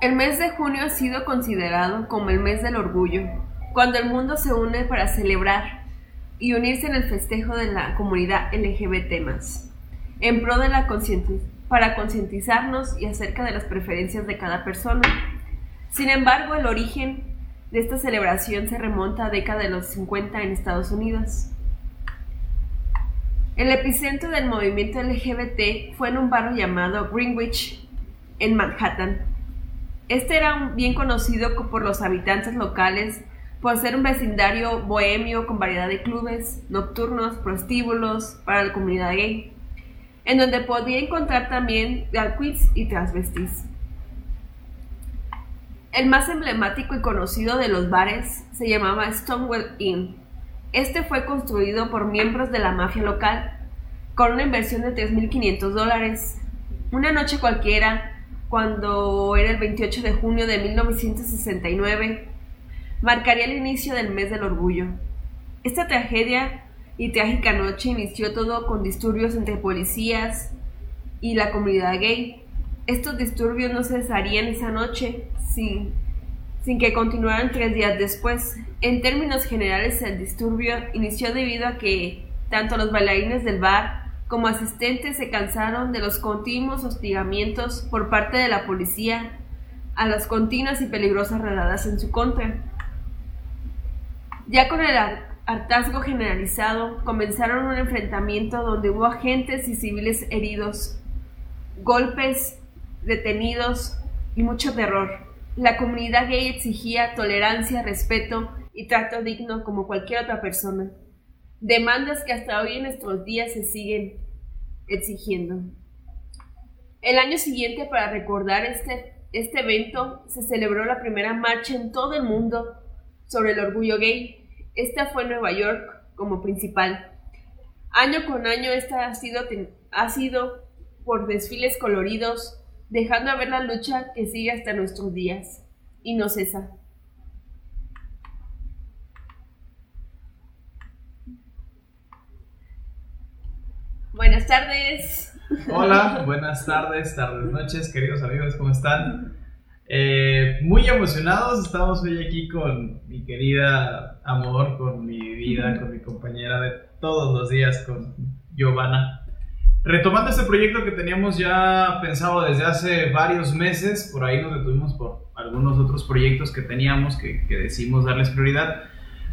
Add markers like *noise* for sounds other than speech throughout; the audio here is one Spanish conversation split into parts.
El mes de junio ha sido considerado como el mes del orgullo, cuando el mundo se une para celebrar y unirse en el festejo de la comunidad LGBT+, en pro de la para concientizarnos y acerca de las preferencias de cada persona. Sin embargo, el origen de esta celebración se remonta a década de los 50 en Estados Unidos. El epicentro del movimiento LGBT fue en un barrio llamado Greenwich, en Manhattan, este era bien conocido por los habitantes locales por ser un vecindario bohemio con variedad de clubes nocturnos, prostíbulos para la comunidad gay, en donde podía encontrar también drag y transvestis. El más emblemático y conocido de los bares se llamaba Stonewall Inn. Este fue construido por miembros de la mafia local con una inversión de 3.500 dólares. Una noche cualquiera, cuando era el 28 de junio de 1969, marcaría el inicio del mes del orgullo. Esta tragedia y trágica noche inició todo con disturbios entre policías y la comunidad gay. Estos disturbios no cesarían esa noche sin, sin que continuaran tres días después. En términos generales, el disturbio inició debido a que tanto los bailarines del bar como asistentes se cansaron de los continuos hostigamientos por parte de la policía a las continuas y peligrosas redadas en su contra. Ya con el hartazgo generalizado, comenzaron un enfrentamiento donde hubo agentes y civiles heridos, golpes, detenidos y mucho terror. La comunidad gay exigía tolerancia, respeto y trato digno como cualquier otra persona demandas que hasta hoy en nuestros días se siguen exigiendo. El año siguiente, para recordar este, este evento, se celebró la primera marcha en todo el mundo sobre el orgullo gay. Esta fue en Nueva York como principal. Año con año esta ha sido, ha sido por desfiles coloridos, dejando a ver la lucha que sigue hasta nuestros días y no cesa. Buenas tardes. Hola, buenas tardes, tardes, noches, queridos amigos, ¿cómo están? Eh, muy emocionados, estamos hoy aquí con mi querida amor, con mi vida, con mi compañera de todos los días, con Giovanna. Retomando este proyecto que teníamos ya pensado desde hace varios meses, por ahí nos detuvimos por algunos otros proyectos que teníamos que, que decidimos darles prioridad.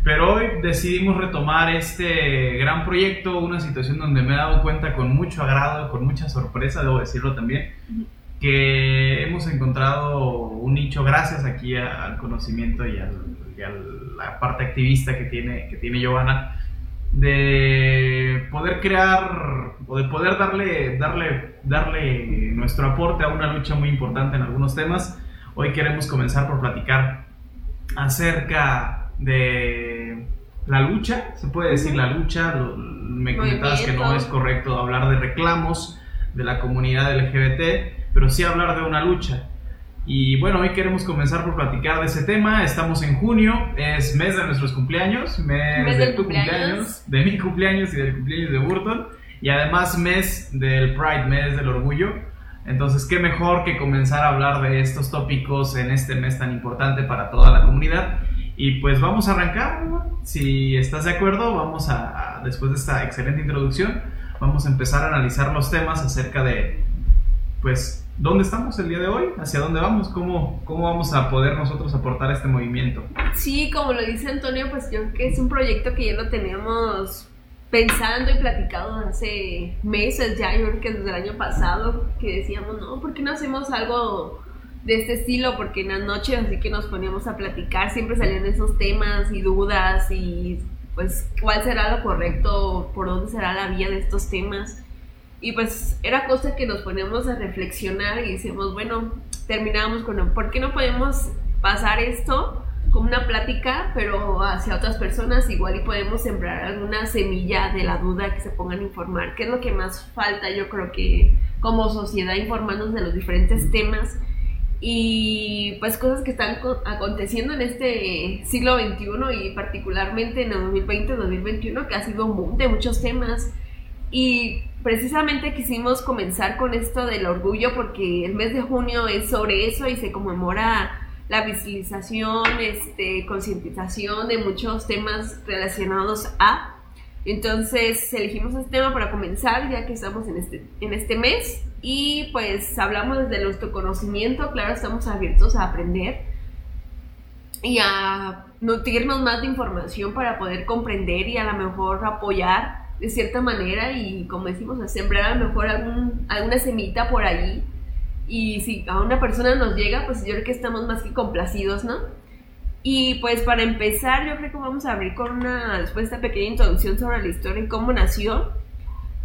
Pero hoy decidimos retomar este gran proyecto, una situación donde me he dado cuenta con mucho agrado, con mucha sorpresa, debo decirlo también, que hemos encontrado un nicho gracias aquí al conocimiento y, a la parte activista que tiene, que tiene Giovanna, de poder crear o de poder darle, darle, darle nuestro aporte a una lucha muy importante en algunos temas. Hoy queremos comenzar por platicar acerca de la lucha, se puede decir la lucha, me comentabas que no es correcto hablar de reclamos de la comunidad LGBT, pero sí hablar de una lucha. Y bueno, hoy queremos comenzar por platicar de ese tema. Estamos en junio, es mes de nuestros cumpleaños, mes, de tu cumpleaños. de mi cumpleaños y del cumpleaños de Burton. Y además mes del Pride, mes del orgullo. Entonces, qué mejor que comenzar a hablar de estos tópicos en este mes tan importante para toda la comunidad. Y pues vamos a arrancar, si estás de acuerdo, vamos a, después de esta excelente introducción, vamos a empezar a analizar los temas acerca de, pues, dónde estamos el día de hoy, hacia dónde vamos, cómo, cómo vamos a poder nosotros aportar este movimiento. Sí, como lo dice Antonio, pues yo que es un proyecto que ya lo teníamos pensando y platicado hace meses ya, yo creo que desde el año pasado, que decíamos, no, ¿por qué no hacemos algo de este estilo, porque en las noches así que nos poníamos a platicar, siempre salían esos temas y dudas y pues cuál será lo correcto, por dónde será la vía de estos temas. Y pues era cosa que nos poníamos a reflexionar y decíamos, bueno, terminábamos con, ¿por qué no podemos pasar esto como una plática, pero hacia otras personas igual y podemos sembrar alguna semilla de la duda que se pongan a informar? ¿Qué es lo que más falta? Yo creo que como sociedad informarnos de los diferentes temas y pues cosas que están aconteciendo en este siglo XXI y particularmente en el 2020-2021 que ha sido un boom de muchos temas y precisamente quisimos comenzar con esto del orgullo porque el mes de junio es sobre eso y se conmemora la visibilización, este, concientización de muchos temas relacionados a. Entonces elegimos este tema para comenzar ya que estamos en este, en este mes. Y pues hablamos desde nuestro conocimiento, claro, estamos abiertos a aprender y a nutrirnos más de información para poder comprender y a lo mejor apoyar de cierta manera. Y como decimos, a sembrar a lo mejor algún, alguna semita por ahí. Y si a una persona nos llega, pues yo creo que estamos más que complacidos, ¿no? Y pues para empezar, yo creo que vamos a abrir con una, después de esta pequeña introducción sobre la historia y cómo nació,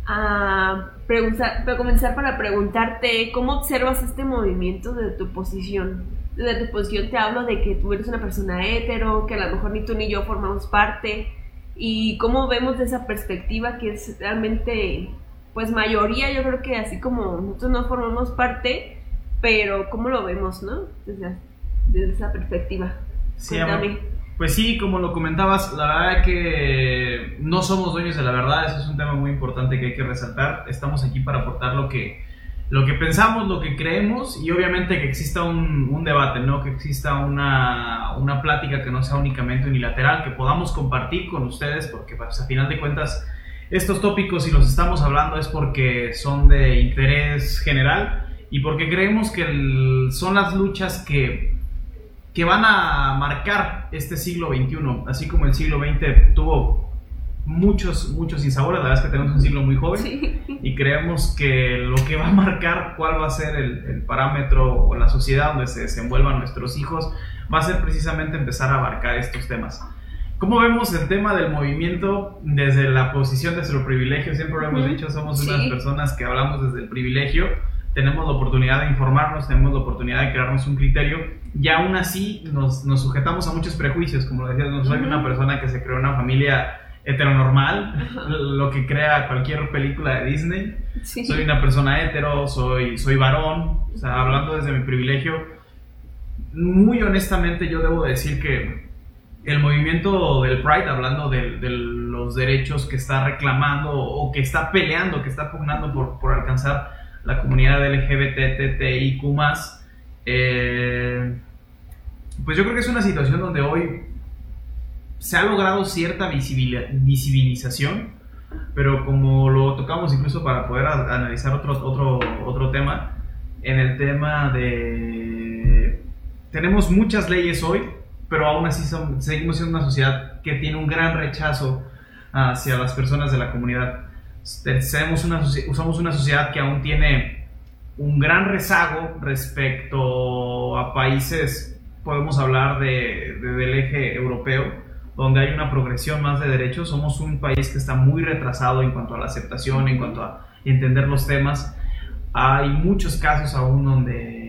a preguntar, para comenzar para preguntarte cómo observas este movimiento desde tu posición. Desde tu posición te hablo de que tú eres una persona hetero, que a lo mejor ni tú ni yo formamos parte, y cómo vemos de esa perspectiva que es realmente, pues mayoría, yo creo que así como nosotros no formamos parte, pero cómo lo vemos, ¿no? Desde, desde esa perspectiva. Sí, pues sí, como lo comentabas, la verdad que no somos dueños de la verdad, eso es un tema muy importante que hay que resaltar. Estamos aquí para aportar lo que, lo que pensamos, lo que creemos y obviamente que exista un, un debate, ¿no? que exista una, una, plática que no sea únicamente unilateral, que podamos compartir con ustedes, porque pues, a final de cuentas estos tópicos, si los estamos hablando, es porque son de interés general y porque creemos que son las luchas que que van a marcar este siglo XXI, así como el siglo XX tuvo muchos, muchos insabores, la verdad es que tenemos un siglo muy joven y creemos que lo que va a marcar cuál va a ser el, parámetro o la sociedad donde se desenvuelvan nuestros hijos va a ser precisamente empezar a abarcar estos temas. ¿Cómo vemos el tema del movimiento desde la posición de nuestro privilegio? Siempre lo hemos dicho, somos unas personas que hablamos desde el privilegio, tenemos la oportunidad de informarnos, tenemos la oportunidad de crearnos un criterio y aún así nos, nos sujetamos a muchos prejuicios, como lo decías, no soy una persona que se creó una familia heteronormal, *laughs* lo que crea cualquier película de Disney. Soy una persona hetero, soy, soy varón, o sea, hablando desde mi privilegio, muy honestamente yo debo decir que el movimiento del Pride, hablando de, de los derechos que está reclamando o que está peleando, que está pugnando por, por alcanzar la comunidad LGBTTIQ+, eh, pues yo creo que es una situación donde hoy se ha logrado cierta visibilización, pero como lo tocamos incluso para poder analizar otro, otro, otro tema, en el tema de... Tenemos muchas leyes hoy, pero aún así seguimos siendo una sociedad que tiene un gran rechazo hacia las personas de la comunidad. Somos una, usamos una sociedad que aún tiene un gran rezago respecto a países, podemos hablar de, del eje europeo, donde hay una progresión más de derechos. Somos un país que está muy retrasado en cuanto a la aceptación, en cuanto a entender los temas. Hay muchos casos aún donde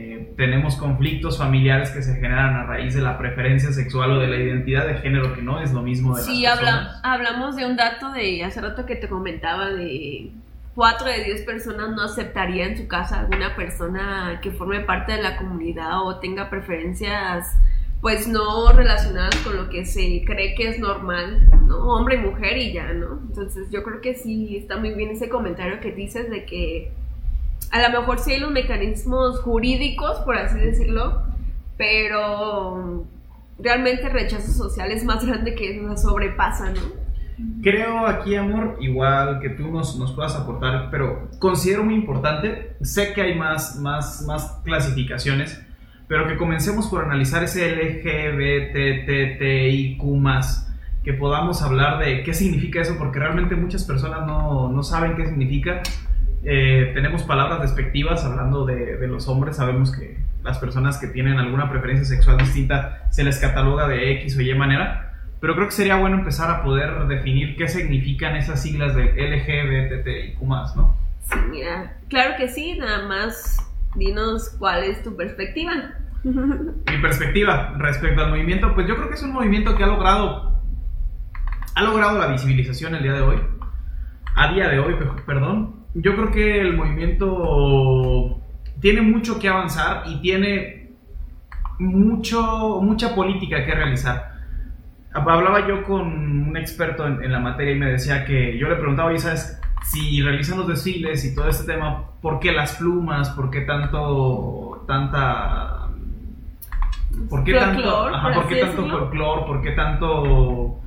tenemos conflictos familiares que se generan a raíz de la preferencia sexual o de la identidad de género, que no es lo mismo de sí, las. Sí, hablamos de un dato de hace rato que te comentaba de 4 de 10 personas no aceptaría en su casa alguna persona que forme parte de la comunidad o tenga preferencias pues no relacionadas con lo que se cree que es normal, ¿no? Hombre y mujer y ya, ¿no? Entonces yo creo que sí está muy bien ese comentario que dices de que a lo mejor sí hay los mecanismos jurídicos, por así decirlo, pero realmente el rechazo social es más grande que eso, sobrepasa, ¿no? Creo aquí, amor, igual que tú nos, nos puedas aportar, pero considero muy importante, sé que hay más, más, más clasificaciones, pero que comencemos por analizar ese LGBTTIQ+, que podamos hablar de qué significa eso, porque realmente muchas personas no, no saben qué significa. Eh, tenemos palabras despectivas hablando de, de los hombres, sabemos que las personas que tienen alguna preferencia sexual distinta se les cataloga de X o Y manera, pero creo que sería bueno empezar a poder definir qué significan esas siglas de LGBTIQ+, ¿no? Sí, mira, claro que sí, nada más dinos cuál es tu perspectiva. *laughs* Mi perspectiva respecto al movimiento, pues yo creo que es un movimiento que ha logrado, ha logrado la visibilización el día de hoy, a día de hoy, perdón. Yo creo que el movimiento tiene mucho que avanzar y tiene mucho, mucha política que realizar Hablaba yo con un experto en, la materia y me decía que yo le preguntaba, oye, ¿sabes si realizan los desfiles y todo este tema, ¿por qué las plumas? ¿Por qué tanto, tanta... ¿Por qué tanto, ajá, ¿por qué tanto folclore? ¿Por qué tanto...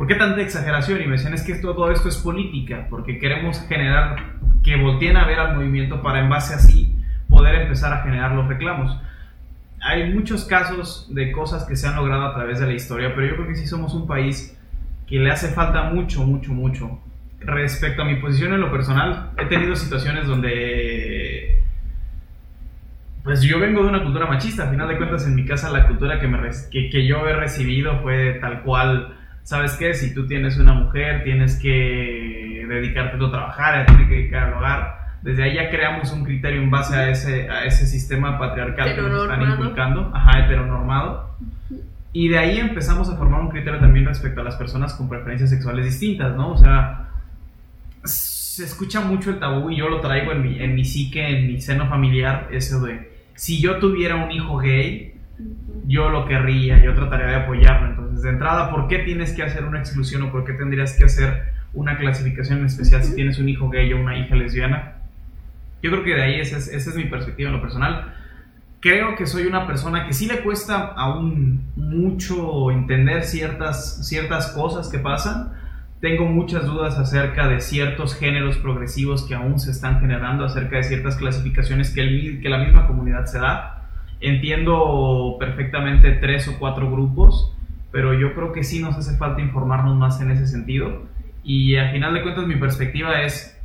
¿Por qué tanta exageración? Y me decían, es que todo esto es política, porque queremos generar que volteen a ver al movimiento para en base así poder empezar a generar los reclamos. Hay muchos casos de cosas que se han logrado a través de la historia, pero yo creo que sí somos un país que le hace falta mucho, mucho, mucho respecto a mi posición en lo personal, he tenido situaciones donde pues yo vengo de una cultura machista, al final de cuentas en mi casa la cultura que, yo he recibido fue tal cual, ¿sabes qué? Si tú tienes una mujer, tienes que dedicarte a trabajar, tienes que dedicar al hogar. Desde ahí ya creamos un criterio en base a ese, a ese sistema patriarcal que nos están inculcando, ajá, heteronormado. Y de ahí empezamos a formar un criterio también respecto a las personas con preferencias sexuales distintas, ¿no? O sea, se escucha mucho el tabú y yo lo traigo en mi, en mi psique, en mi seno familiar, eso de, si yo tuviera un hijo gay, yo lo querría, yo trataría de apoyarlo. Entonces, de entrada, ¿por qué tienes que hacer una exclusión o por qué tendrías que hacer una clasificación especial si tienes un hijo gay o una hija lesbiana? Yo creo que de ahí esa es, esa es mi perspectiva en lo personal. Creo que soy una persona que sí le cuesta aún mucho entender ciertas, ciertas cosas que pasan, tengo muchas dudas acerca de ciertos géneros progresivos que aún se están generando, acerca de ciertas clasificaciones que, el, que la misma comunidad se da. Entiendo perfectamente tres o cuatro grupos, pero yo creo que sí nos hace falta informarnos más en ese sentido. Y al final de cuentas mi perspectiva es,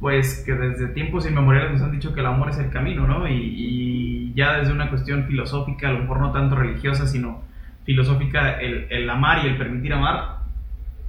pues que desde tiempos inmemoriales nos han dicho que el amor es el camino, ¿no? Y, y ya desde una cuestión filosófica, a lo mejor no tanto religiosa, sino filosófica, el, amar y el permitir amar,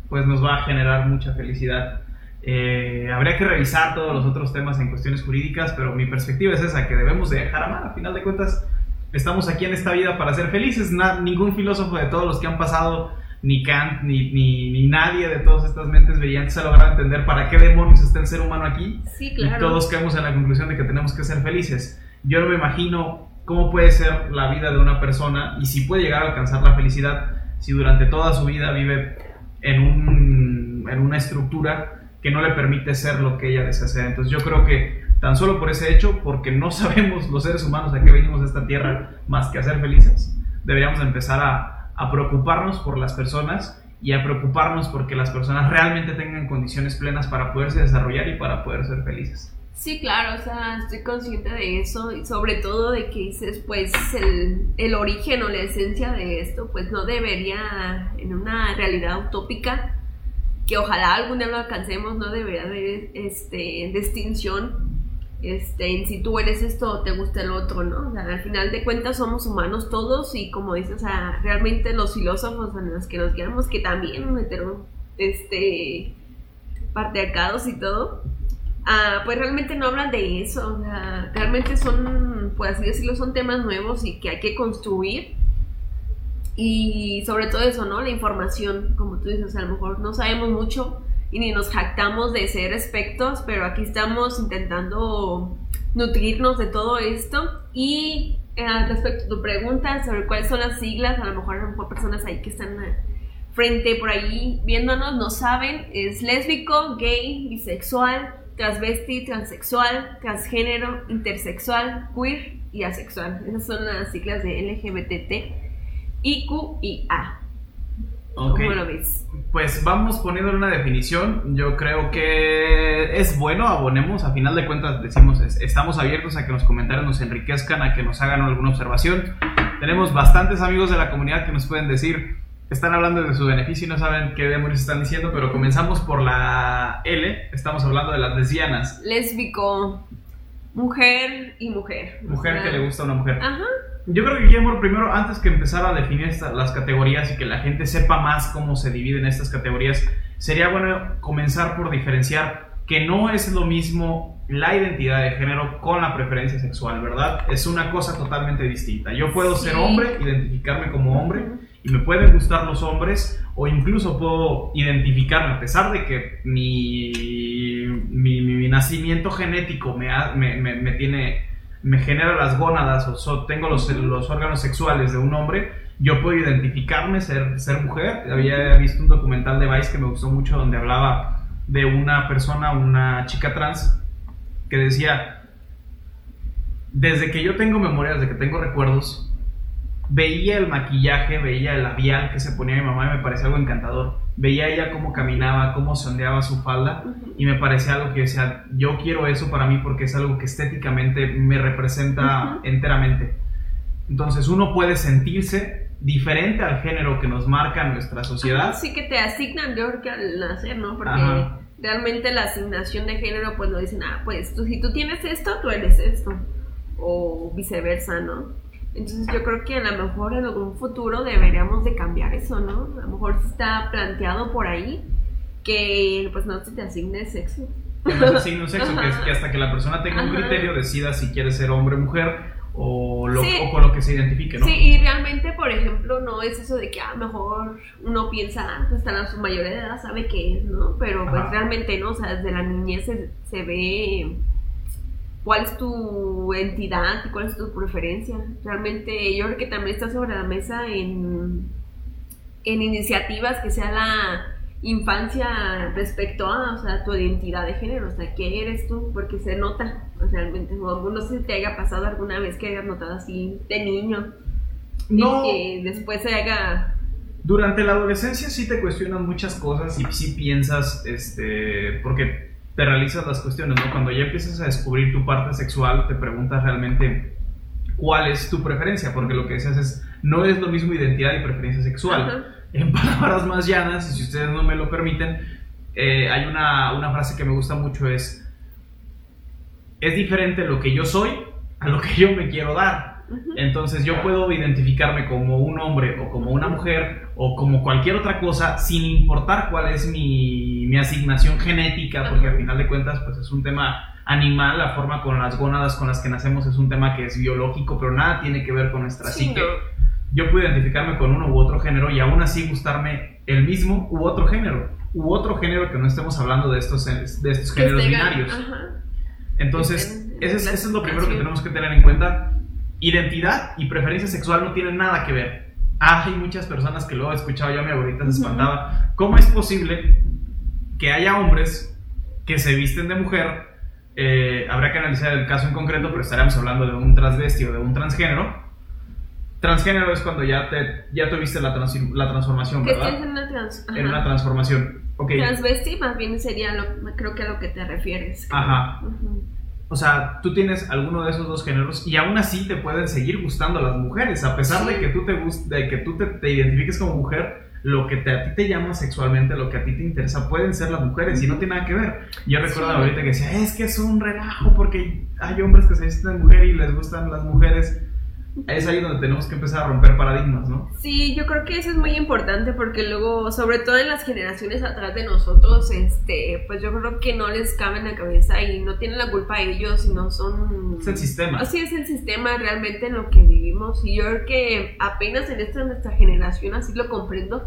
pues nos va a generar mucha felicidad. Eh, habría que revisar todos los otros temas en cuestiones jurídicas, pero mi perspectiva es esa, que debemos de dejar amar. A final de cuentas, estamos aquí en esta vida para ser felices. ningún filósofo de todos los que han pasado, ni Kant, ni, ni, nadie de todas estas mentes brillantes ha logrado entender para qué demonios está el ser humano aquí. Sí, claro. Y todos caemos en la conclusión de que tenemos que ser felices. Yo no me imagino cómo puede ser la vida de una persona y si puede llegar a alcanzar la felicidad si durante toda su vida vive en, un, en una estructura que no le permite ser lo que ella desea ser. Entonces yo creo que tan solo por ese hecho, porque no *laughs* sabemos los seres humanos a qué venimos a esta tierra más que a ser felices, deberíamos empezar a, preocuparnos por las personas y a preocuparnos porque las personas realmente tengan condiciones plenas para poderse desarrollar y para poder ser felices. Sí, claro, o sea, estoy consciente de eso y sobre todo de que dices, pues el, origen o la esencia de esto, pues no debería, en una realidad utópica, que ojalá algún día lo alcancemos, no debería haber este, distinción este, en si tú eres esto o te gusta el otro, ¿no? O sea, al final de cuentas somos humanos todos y como dices, o sea, realmente los filósofos en los que nos guiamos, que también metieron este, patriarcados y todo, Ah, pues realmente no hablan de eso. realmente son, pues así decirlo, son temas nuevos y que hay que construir. Y sobre todo eso, ¿no? La información, como tú dices, a lo mejor no sabemos mucho y ni nos jactamos de ser expertos, pero aquí estamos intentando nutrirnos de todo esto. Y eh, respecto a tu pregunta sobre cuáles son las siglas, a lo mejor, mejor personas ahí que están eh, frente por ahí viéndonos no saben, es lésbico, gay, bisexual, transvesti, transexual, transgénero, intersexual, queer y asexual. Esas son las siglas de LGBTT, IQ y A. ¿Cómo lo ves? Pues vamos poniéndole una definición. Yo creo que es bueno, abonemos. A final de cuentas, decimos, estamos abiertos a que los comentarios nos enriquezcan, a que nos hagan alguna observación. Tenemos bastantes amigos de la comunidad que nos pueden decir están hablando de su beneficio y no saben qué demonios están diciendo, pero comenzamos por la L, estamos hablando de las lesbianas. Lésbico, mujer y mujer. Mujer que le gusta a una mujer. Ajá. Yo creo que Guillermo, primero, antes que empezar a definir las categorías y que la gente sepa más cómo se dividen estas categorías, sería bueno comenzar por diferenciar que no es lo mismo la identidad de género con la preferencia sexual, ¿verdad? Es una cosa totalmente distinta. Yo puedo ser hombre, identificarme como hombre, y me pueden gustar los hombres o incluso puedo identificarme a pesar de que mi, mi, nacimiento genético me, me, me, tiene me genera las gónadas o tengo los, los, órganos sexuales de un hombre yo puedo identificarme ser, ser mujer había visto un documental de Vice que me gustó mucho donde hablaba de una persona, una chica trans, que decía, desde que yo tengo memoria, desde que tengo recuerdos, veía el maquillaje, veía el labial que se ponía mi mamá y me parecía algo encantador. Veía ella cómo caminaba, cómo sondeaba su falda y me parecía algo que decía, yo quiero eso para mí porque es algo que estéticamente me representa enteramente. Entonces uno puede sentirse diferente al género que nos marca nuestra sociedad. Sí que te asignan, yo creo que al nacer, ¿no? Porque realmente la asignación de género pues lo dicen, ah, pues tú, si tú tienes esto, tú eres esto. O viceversa, ¿no? Entonces yo creo que a lo mejor en algún futuro deberíamos de cambiar eso, ¿no? A lo mejor está planteado por ahí que pues no se te asigne sexo. Que no se asigne un sexo, que, es que hasta que la persona tenga un criterio decida si quiere ser hombre o mujer o, lo, con lo que se identifique, ¿no? Sí, y realmente, por ejemplo, no es eso de que a lo mejor uno piensa, ah, pues hasta la su mayoría de edad sabe qué es, ¿no? Pero pues realmente no, o sea, desde la niñez se, se ve cuál es tu entidad y cuál es tu preferencia. Realmente yo creo que también está sobre la mesa en, en iniciativas que sea la infancia respecto a o sea, tu identidad de género, o sea, ¿qué eres tú? Porque se nota realmente, no, sé si te haya pasado alguna vez que hayas notado así de niño no. y que después se haga... Durante la adolescencia sí te cuestionan muchas cosas y sí piensas, este, porque te realizas las cuestiones, ¿no? Cuando ya empiezas a descubrir tu parte sexual, te preguntas realmente cuál es tu preferencia, porque lo que dices es, no es lo mismo identidad y preferencia sexual. En *laughs* palabras más llanas, y si ustedes no me lo permiten, eh, hay una, una frase que me gusta mucho, es, es diferente lo que yo soy a lo que yo me quiero dar. Entonces yo puedo identificarme como un hombre o como una mujer o como cualquier otra cosa sin importar cuál es mi, mi asignación genética, porque al final de cuentas pues es un tema animal, la forma con las gónadas con las que nacemos es un tema que es biológico, pero nada tiene que ver con nuestra psique. Yo puedo identificarme con uno u otro género y aún así gustarme el mismo u otro género, u otro género que no estemos hablando de estos, de estos géneros binarios. Entonces, eso es, eso es lo primero que tenemos que tener en cuenta identidad y preferencia sexual no tienen nada que ver. hay muchas personas que luego he escuchado, yo mi abuelita se espantaba. ¿Cómo es posible que haya hombres que se visten de mujer? Eh, habrá que analizar el caso en concreto, pero estaremos hablando de un transvesti o de un transgénero. Transgénero es cuando ya te ya tuviste la, la transformación, ¿verdad? en una, trans en una transformación. Okay. Transvesti más bien sería, lo, creo que a lo que te refieres. Ajá. O sea, tú tienes alguno de esos dos géneros y aún así te pueden seguir gustando las mujeres, a pesar de que tú te de que tú te, identifiques como mujer, lo que te, a ti te llama sexualmente, lo que a ti te interesa, pueden ser las mujeres y no tiene nada que ver. Yo recuerdo ahorita que decía, es que es un relajo porque hay hombres que se visten de mujer y les gustan las mujeres es ahí donde tenemos que empezar a romper paradigmas, ¿no? Sí, yo creo que eso es muy importante porque luego, sobre todo en las generaciones atrás de nosotros, este, pues yo creo que no les cabe en la cabeza y no tienen la culpa ellos, sino son... Es el sistema. Así es el sistema realmente en lo que vivimos y yo creo que apenas en esta nuestra generación así lo comprendo,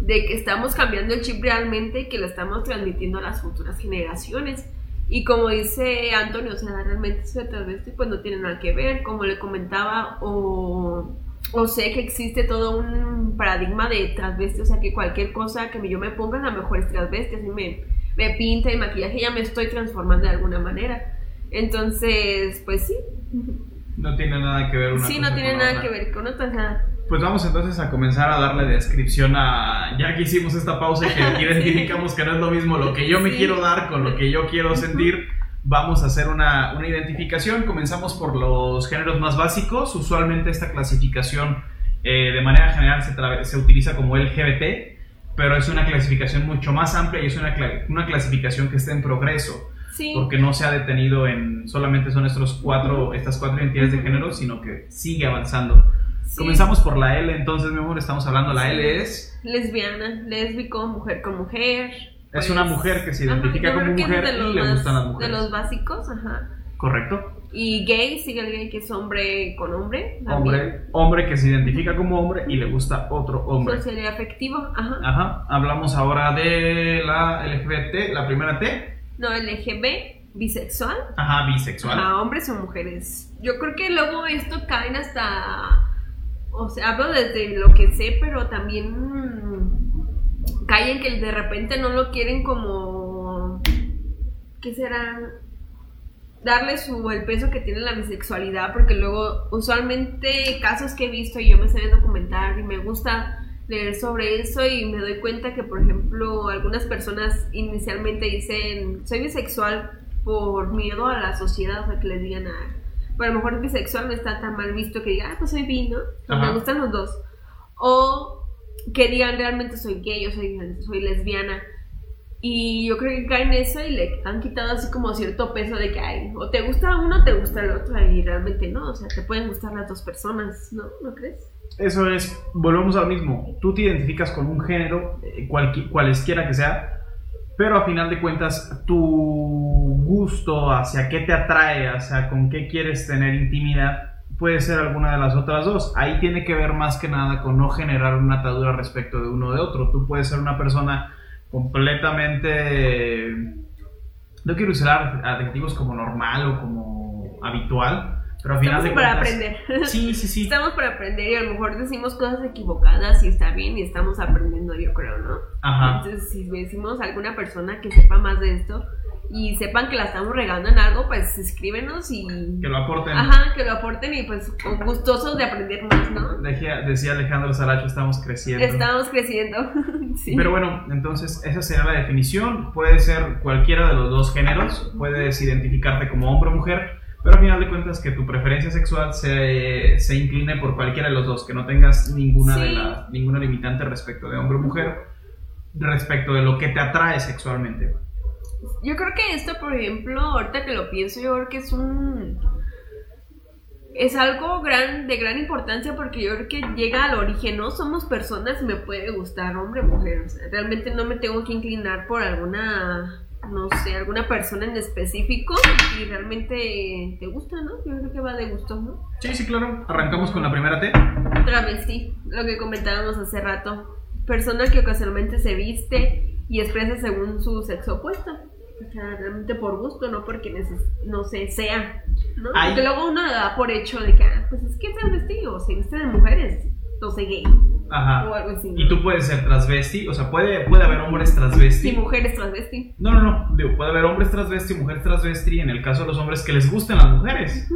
de que estamos cambiando el chip realmente y que lo estamos transmitiendo a las futuras generaciones. Y como dice Antonio, o sea, realmente travesti pues no tiene nada que ver, como le comentaba, o, o sé que existe todo un paradigma de transvesti, o sea, que cualquier cosa que yo me ponga a lo mejor es transvesti, así me, me pinta y maquillaje, ya me estoy transformando de alguna manera. Entonces, pues sí. No tiene nada que ver una Sí, no tiene nada que ver con otra. Pues vamos entonces a comenzar a darle descripción a, ya que hicimos esta pausa y que *laughs* identificamos que no es lo mismo lo que yo me quiero dar con lo que yo quiero sentir, vamos a hacer una, una identificación. Comenzamos por los géneros más básicos. Usualmente esta clasificación eh, de manera general se, se utiliza como LGBT, pero es una clasificación mucho más amplia y es una, una clasificación que está en progreso. Porque no se ha detenido en solamente son estos cuatro, estas cuatro identidades de género, sino que sigue avanzando. Comenzamos por la L, entonces, mi amor, estamos hablando, la L es... Lesbiana, lésbico, mujer con mujer. Es una pues, mujer que se identifica como mujer y le gustan las mujeres. De los básicos, ajá. Correcto. Y gay, sigue el gay que es hombre con hombre. Hombre, hombre que se identifica como hombre y le gusta otro hombre. Eso sería afectivo, ajá. Ajá. Hablamos ahora de la LGBT, la primera T. No, LGB, bisexual. Ajá, bisexual. Ajá, hombres o mujeres. Yo creo que luego esto caen hasta o sea, hablo desde lo que sé, pero también caen que de repente no lo quieren como ¿qué será? Darle su, el peso que tiene la bisexualidad, porque luego, usualmente, casos que he visto y yo me sé documentar y me gusta leer sobre eso y me doy cuenta que, por ejemplo, algunas personas inicialmente dicen, soy bisexual por miedo a la sociedad, o sea, que les digan, ah, pero a lo mejor bisexual no está tan mal visto que digan, ah, pues soy bi, ¿no? me gustan los dos. O que digan, realmente soy gay, o soy, soy lesbiana. Y yo creo que caen en eso y le han quitado así como cierto peso de que hay, o te gusta uno o te gusta el otro, y realmente no, o sea, te pueden gustar las dos personas, ¿no? ¿No crees? Eso es, volvemos al mismo, tú te identificas con un género, eh, cualesquiera que sea, pero a final de cuentas tu gusto hacia qué te atrae, hacia con qué quieres tener intimidad, puede ser alguna de las otras dos. Ahí tiene que ver más que nada con no generar una atadura respecto de uno de otro. Tú puedes ser una persona completamente, no quiero usar adjetivos como normal o como habitual, pero al final Estamos para aprender. Sí, sí, sí. Estamos para aprender y a lo mejor decimos cosas equivocadas y está bien y estamos aprendiendo, yo creo, ¿no? Ajá. Entonces, si decimos a alguna persona que sepa más de esto, y sepan que la estamos regando en algo, pues escríbenos y... Que lo aporten. Ajá, que lo aporten y pues gustosos de aprender más, ¿no? Decía, decía Alejandro Saracho, estamos creciendo. Estamos creciendo, *laughs* sí. Pero bueno, entonces esa sería la definición. Puede ser cualquiera de los dos géneros, puedes identificarte como hombre o mujer, pero al final de cuentas que tu preferencia sexual se, se incline por cualquiera de los dos, que no tengas ninguna, de la, ninguna limitante respecto de hombre o mujer, respecto de lo que te atrae sexualmente. Yo creo que esto, por ejemplo, ahorita que lo pienso, yo creo que es un. Es algo gran, de gran importancia porque yo creo que llega al origen, ¿no? Somos personas y me puede gustar hombre o mujer. O sea, realmente no me tengo que inclinar por alguna, no sé, alguna persona en específico y realmente te gusta, ¿no? Yo creo que va de gusto, ¿no? Sí, sí, claro. Arrancamos con la primera T. Travesti, lo que comentábamos hace rato. Persona que ocasionalmente se viste y expresa según su sexo opuesto. O sea, realmente por gusto, no porque no sé, sea. ¿no? Porque luego uno da por hecho de que, ah, pues es que es o se viste de mujeres, o se gay. Ajá. O algo así. Y tú puedes ser transvesti, o sea, puede, puede haber hombres transvesti. Y mujeres transvesti. No, no, no. Digo, puede haber hombres transvesti, mujeres transvesti, en el caso de los hombres que les gusten las mujeres.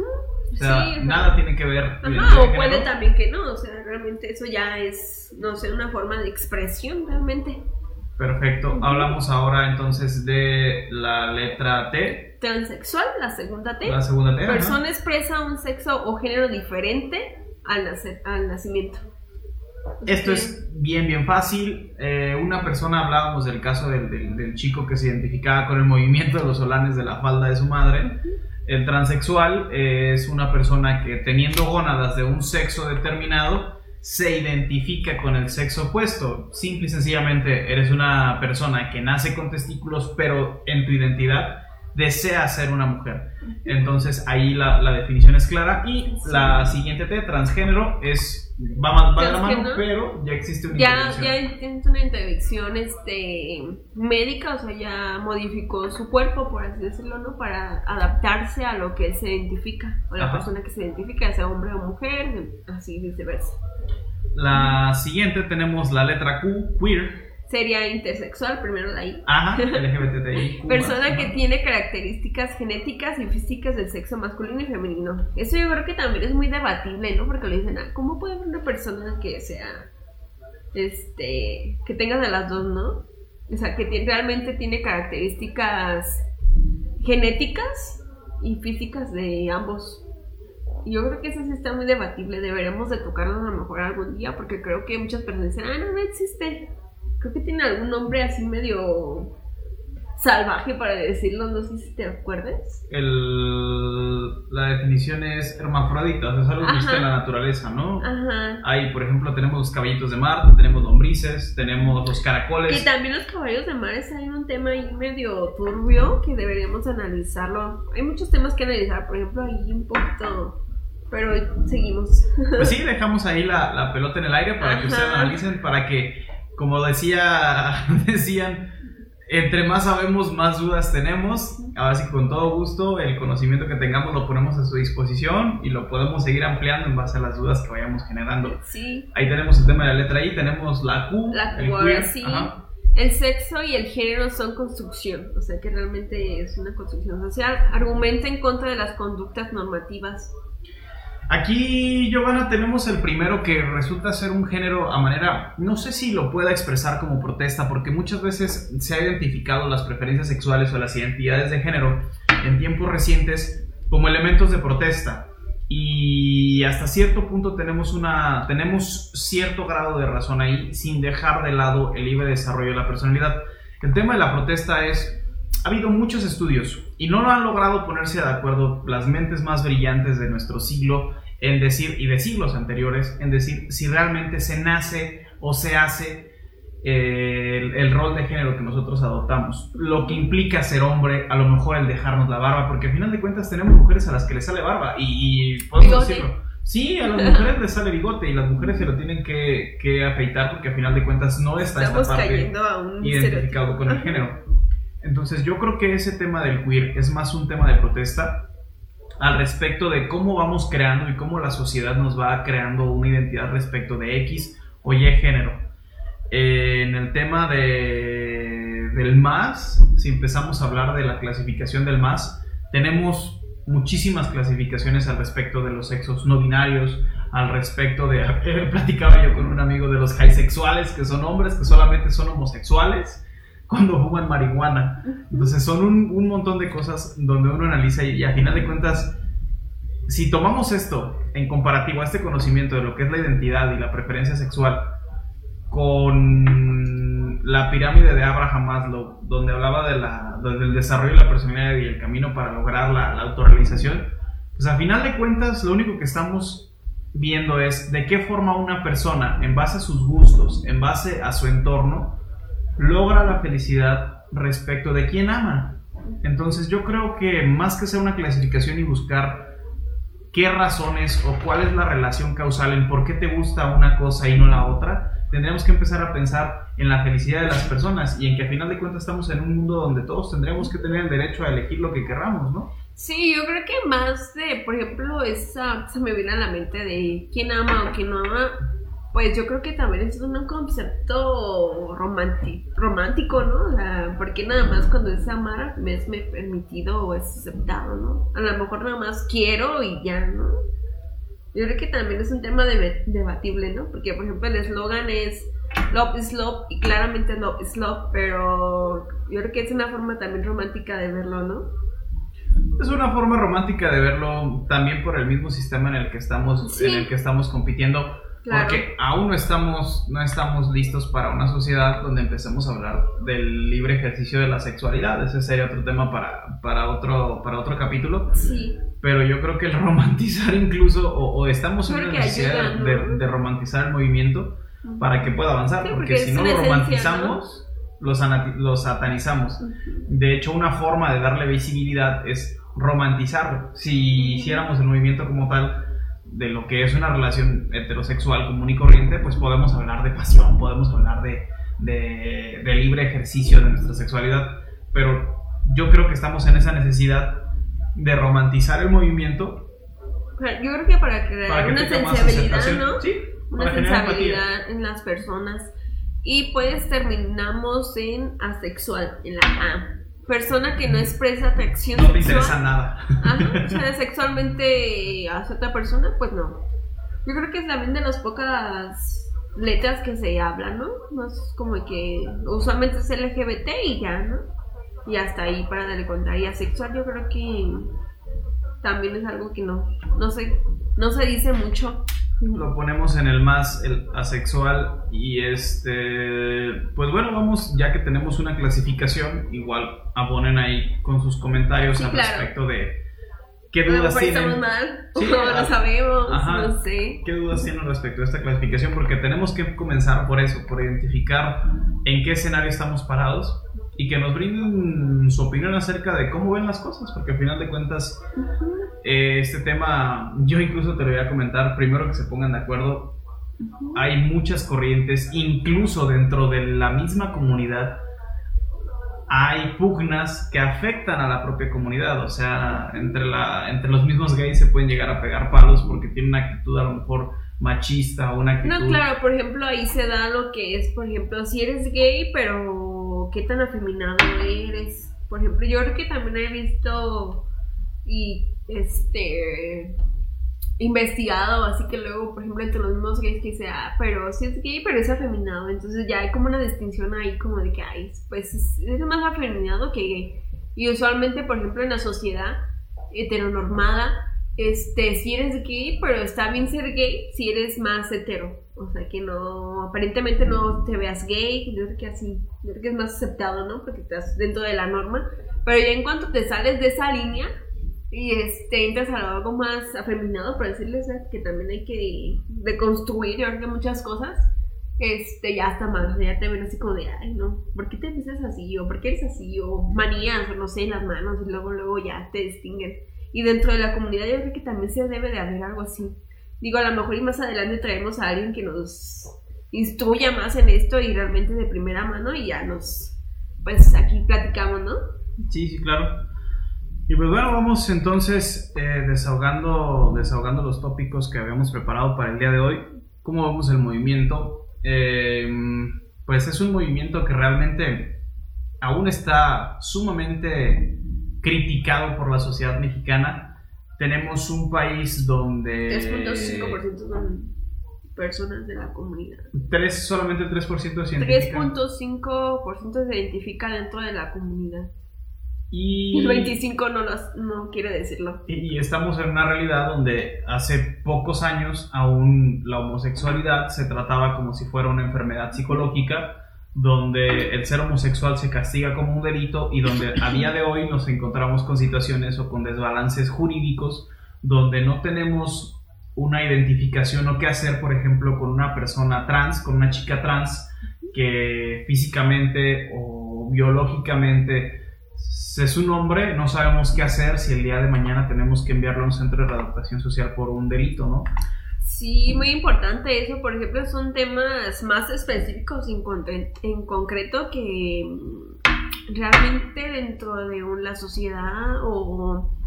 O sea, nada tiene que ver. Ajá, o puede también que no, o sea, realmente eso ya es, no sé, una forma de expresión realmente. Perfecto. Hablamos ahora entonces de la letra T. Transexual, la segunda T. La segunda T. Persona expresa un sexo o género diferente al, al nacimiento. Esto es bien, bien fácil. Eh, una persona, hablábamos del caso del, del, chico que se identificaba con el movimiento de los solanes de la falda de su madre. El transexual es una persona que teniendo gónadas de un sexo determinado, se identifica con el sexo opuesto. Simple y sencillamente eres una persona que nace con testículos, pero en tu identidad desea ser una mujer. Entonces ahí la, definición es clara. Y la siguiente T, transgénero, es va, va de la mano, pero ya existe una ya, Ya existe una interdicción este, médica, o sea, ya modificó su cuerpo, por así decirlo, ¿no? Para adaptarse a lo que se identifica, o la persona que se identifica, sea hombre o mujer, así viceversa. La siguiente tenemos la letra Q, queer. Sería intersexual, primero la I. Ajá, *laughs* LGBTI. Persona que tiene características genéticas y físicas del sexo masculino y femenino. Eso yo creo que también es muy debatible, ¿no? Porque le dicen, ah, ¿cómo puede haber una persona que sea, este, que tenga de las dos, ¿no? O sea, que realmente tiene características genéticas y físicas de ambos yo creo que eso sí está muy debatible. Deberemos de tocarlo a lo mejor algún día porque creo que muchas personas dicen, ah, no, no existe. Creo que tiene algún nombre así medio salvaje para decirlo, no sé si te acuerdas. El, la definición es hermafrodita, es algo que existe en la naturaleza, ¿no? Ajá. Ahí, por ejemplo, tenemos los caballitos de mar, tenemos lombrices, tenemos los caracoles. Y también los caballos de mar es ahí un tema ahí medio turbio que deberíamos analizarlo. Hay muchos temas que analizar, por ejemplo, ahí un poquito pero seguimos. Pues sí, *laughs* dejamos ahí la, la pelota en el aire para que ustedes analicen, para que, como decía, *laughs* decían, entre más sabemos, más dudas tenemos. Ahora sí, con todo gusto, el conocimiento que tengamos lo ponemos a su disposición y lo podemos seguir ampliando en base a las dudas que vayamos generando. Sí. Ahí tenemos el tema de la letra I, tenemos la Q. La Q, ahora sí. El sexo y el género son construcción, o sea que realmente es una construcción social. Argumenta en contra de las conductas normativas. Aquí, Giovanna, tenemos el primero que resulta ser un género a manera, no sé si lo pueda expresar como protesta, porque muchas veces se ha identificado las preferencias sexuales o las identidades de género en tiempos recientes como elementos de protesta y hasta cierto punto tenemos, una, tenemos cierto grado de razón ahí sin dejar de lado el libre desarrollo de la personalidad. El tema de la protesta es, ha habido muchos estudios y no lo han logrado ponerse de acuerdo las mentes más brillantes de nuestro siglo en decir, y de siglos anteriores, en decir si realmente se nace o se hace el, rol de género que nosotros adoptamos, lo que implica ser hombre, a lo mejor el dejarnos la barba, porque al final de cuentas tenemos mujeres a las que les sale barba y, podemos decirlo. Sí, a las mujeres les sale bigote y las mujeres se lo tienen que, que afeitar porque al final de cuentas no está Estamos esta parte identificado con el género. Entonces yo creo que ese tema del queer es más un tema de protesta al respecto de cómo vamos creando y cómo la sociedad nos va creando una identidad respecto de X o Y género. En el tema de, del MAS, si empezamos a hablar de la clasificación del MAS, tenemos muchísimas clasificaciones al respecto de los sexos no binarios, al respecto de, *laughs* platicaba yo con un amigo de los sexuales que son hombres que solamente son homosexuales *laughs* cuando fuman marihuana. Entonces son un, un montón de cosas donde uno analiza y, y, a final de cuentas, si tomamos esto en comparativo a este conocimiento de lo que es la identidad y la preferencia sexual, con la pirámide de Abraham Maslow, donde hablaba de la, del desarrollo de la personalidad y el camino para lograr la, la autorrealización, pues a final de cuentas lo único que estamos viendo es de qué forma una persona, en base a sus gustos, en base a su entorno, logra la felicidad respecto de quién ama. Entonces yo creo que más que ser una clasificación y buscar qué razones o cuál es la relación causal en por qué te gusta una cosa y no la otra, tendríamos que empezar a pensar en la felicidad de las personas y en que a final de cuentas estamos en un mundo donde todos tendríamos que tener el derecho a elegir lo que querramos, ¿no? Sí, yo creo que más de, por ejemplo, esa se me viene a la mente de quién ama o quién no ama, pues yo creo que también es un concepto romántico, ¿no? O sea, porque nada más cuando es amar me es permitido o es aceptado, ¿no? A lo mejor nada más quiero y ya, ¿no? Yo creo que también es un tema debatible, ¿no? Porque, por ejemplo, el eslogan es Love is Love y claramente Love is Love, pero yo creo que es una forma también romántica de verlo, ¿no? Es una forma romántica de verlo también por el mismo sistema en el que estamos, en el que estamos compitiendo porque aún no estamos, no estamos listos para una sociedad donde empecemos a hablar del libre ejercicio de la sexualidad. Ese sería otro tema para, para, otro, para otro capítulo. Sí. Pero yo creo que el romantizar incluso, o, estamos en una necesidad de, romantizar el movimiento para que pueda avanzar. porque, si no lo romantizamos, Los, lo satanizamos. De hecho, una forma de darle visibilidad es romantizarlo. Si hiciéramos el movimiento como tal, de lo que es una relación heterosexual común y corriente, pues podemos hablar de pasión, podemos hablar de, de, libre ejercicio de nuestra sexualidad, pero yo creo que estamos en esa necesidad de romantizar el movimiento. Yo creo que para crear una sensibilidad, ¿no? Sí, una sensibilidad en las personas. Y pues terminamos en asexual, en la A persona que no expresa atracción no te interesa nada. o sea, *laughs* sexualmente hacia otra persona, pues no. Yo creo que es también de las pocas letras que se hablan, ¿no? No es como que usualmente es LGBT y ya, ¿no? Y hasta ahí para darle cuenta. Y asexual yo creo que también es algo que no, no se, no se dice mucho lo ponemos en el más el asexual y este pues bueno vamos ya que tenemos una clasificación igual abonen ahí con sus comentarios al respecto de qué dudas tienen. mal, *laughs* no lo sabemos no sé. Qué dudas tienen respecto a esta clasificación porque tenemos que comenzar por eso por identificar en qué escenario estamos parados y que nos brinden su opinión acerca de cómo ven las cosas, porque al final de cuentas eh, este tema, yo incluso te lo voy a comentar, primero que se pongan de acuerdo, hay muchas corrientes, incluso dentro de la misma comunidad, hay pugnas que afectan a la propia comunidad, o sea, entre, la, entre los mismos gays se pueden llegar a pegar palos porque tienen una actitud a lo mejor machista, una actitud. No, claro, por ejemplo, ahí se da lo que es, por ejemplo, si eres gay, pero qué tan afeminado eres. Por ejemplo, yo creo que también he visto y este investigado, así que luego, por ejemplo, entre los mismos gays que sea, pero si es gay, pero es afeminado, entonces ya hay como una distinción ahí como de que hay, pues es, es más afeminado que gay. Y usualmente, por ejemplo, en la sociedad heteronormada, este, si eres gay, pero está bien ser gay si eres más hetero. O sea, que no, aparentemente no te veas gay, yo creo que así, yo creo que es más aceptado, ¿no? Porque estás dentro de la norma. Pero ya en cuanto te sales de esa línea y este, entras a algo más afeminado, por decirles que también hay que deconstruir, yo creo que muchas cosas, este, ya está mal, ya te ven así como de, ay, no, ¿por qué te ves así? O ¿por qué eres así? O manías, o no sé, las manos, y luego, luego ya te distinguen. Y dentro de la comunidad yo creo que también se debe de haber algo así. Digo, a lo mejor y más adelante traemos a alguien que nos instruya más en esto y realmente de primera mano y ya nos, pues aquí platicamos, ¿no? Sí, sí, claro. Y pues bueno, vamos entonces eh, desahogando, desahogando los tópicos que habíamos preparado para el día de hoy. ¿Cómo vemos el movimiento? Eh, pues es un movimiento que realmente aún está sumamente criticado por la sociedad mexicana. Tenemos un país donde... 3.5% son personas de la comunidad. Tres, solamente 3% se identifica. 3.5% se identifica dentro de la comunidad. Y el 25 no, no quiere decirlo. Y, estamos en una realidad donde hace pocos años aún la homosexualidad se trataba como si fuera una enfermedad psicológica donde el ser homosexual se castiga como un delito y donde a día de hoy nos encontramos con situaciones o con desbalances jurídicos donde no tenemos una identificación o qué hacer, por ejemplo, con una persona trans, con una chica trans que físicamente o biológicamente es un hombre, no sabemos qué hacer si el día de mañana tenemos que enviarlo a un centro de readaptación social por un delito, ¿no? Sí, muy importante eso. Por ejemplo, son temas más específicos en, concreto que mm, realmente dentro de la sociedad o,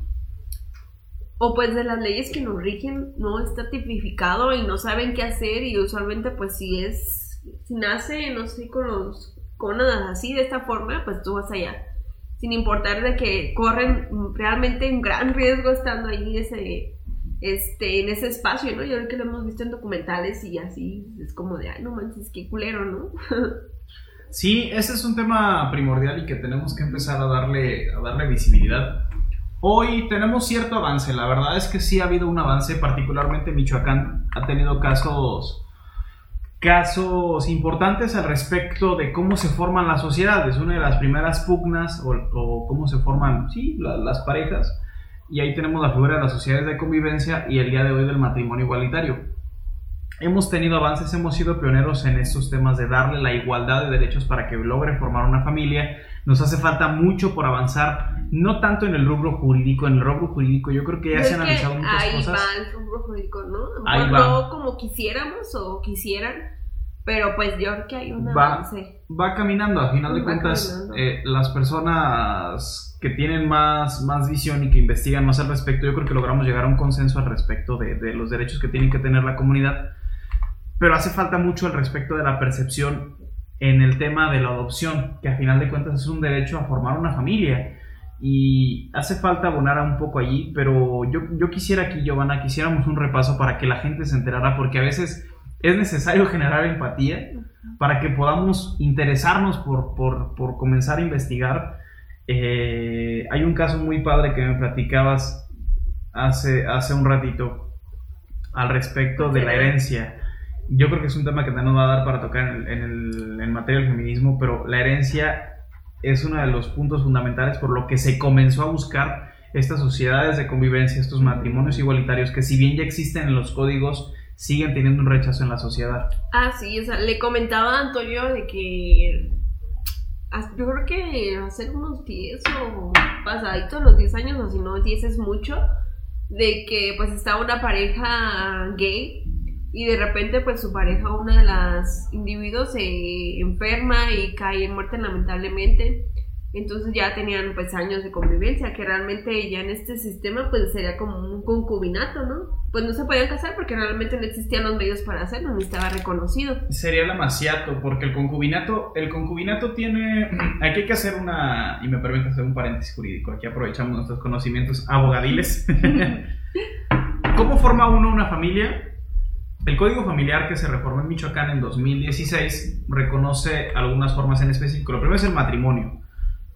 o pues de las leyes que nos rigen no está tipificado y no saben qué hacer y usualmente pues si es, si nace, no sé, con los con así de esta forma, pues tú vas allá. Sin importar de que corren realmente un gran riesgo estando ahí ese este, en ese espacio, ¿no? Yo creo que lo hemos visto en documentales y así es como de, ay, no manches, qué culero, ¿no? *laughs* sí, ese es un tema primordial y que tenemos que empezar a darle, a darle visibilidad. Hoy tenemos cierto avance, la verdad es que sí ha habido un avance, particularmente Michoacán ha tenido casos casos importantes al respecto de cómo se forman las sociedades. Una de las primeras pugnas o, cómo se forman, sí, las parejas y ahí tenemos la figura de las sociedades de convivencia y el día de hoy del matrimonio igualitario. Hemos tenido avances, hemos sido pioneros en estos temas de darle la igualdad de derechos para que logre formar una familia. Nos hace falta mucho por avanzar, no tanto en el rubro jurídico, en el rubro jurídico yo creo que ya se han analizado muchas ahí cosas. Ahí va el rubro jurídico, ¿no? Ahí va. No como quisiéramos o quisieran, pero pues yo creo que hay un avance. Va caminando, a final de cuentas, eh, las personas que tienen más, más visión y que investigan más al respecto, yo creo que logramos llegar a un consenso al respecto de, los derechos que tiene que tener la comunidad, pero hace falta mucho al respecto de la percepción en el tema de la adopción, que a final de cuentas es un derecho a formar una familia. Y hace falta abonar un poco allí, pero yo, yo quisiera aquí, Giovanna, quisiéramos un repaso para que la gente se enterara, porque a veces es necesario *laughs* generar empatía para que podamos interesarnos por, por, por comenzar a investigar eh, hay un caso muy padre que me platicabas hace, hace un ratito al respecto de la herencia. Yo creo que es un tema que no nos va a dar para tocar en, el, en, materia del feminismo, pero la herencia es uno de los puntos fundamentales por lo que se comenzó a buscar estas sociedades de convivencia, estos matrimonios igualitarios, que si bien ya existen en los códigos, siguen teniendo un rechazo en la sociedad. Ah, sí, o sea, le comentaba a Antonio de que yo creo que hace unos 10 o pasaditos los 10 años, o si no 10 es mucho, de que pues está una pareja gay y de repente pues su pareja, una de las individuos se enferma y cae en muerte lamentablemente entonces ya tenían pues años de convivencia, que realmente ya en este sistema pues sería como un concubinato, ¿no? Pues no se podían casar porque realmente no existían los medios para hacerlo, ni estaba reconocido. Sería el amaciato, porque el concubinato, el concubinato tiene, *clears throat* aquí hay que hacer una, y me permite hacer un paréntesis jurídico, aquí aprovechamos nuestros conocimientos abogadiles. *laughs* ¿Cómo forma uno una familia? El Código Familiar que se reformó en Michoacán en 2016 reconoce algunas formas en específico. Lo primero es el matrimonio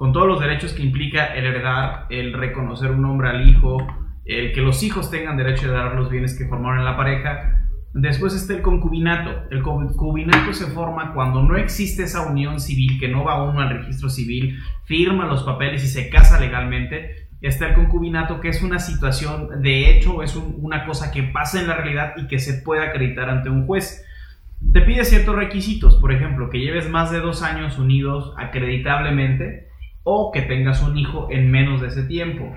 con todos los derechos que implica el heredar, el reconocer un nombre al hijo, el que los hijos tengan derecho a heredar los bienes que formaron la pareja. Después está el concubinato. El concubinato se forma cuando no existe esa unión civil, que no va uno al registro civil, firma los papeles y se casa legalmente. Está el concubinato, que es una situación de hecho, es una cosa que pasa en la realidad y que se puede acreditar ante un juez. Te pide ciertos requisitos, por ejemplo, que lleves más de dos años unidos acreditablemente, o que tengas un hijo en menos de ese tiempo.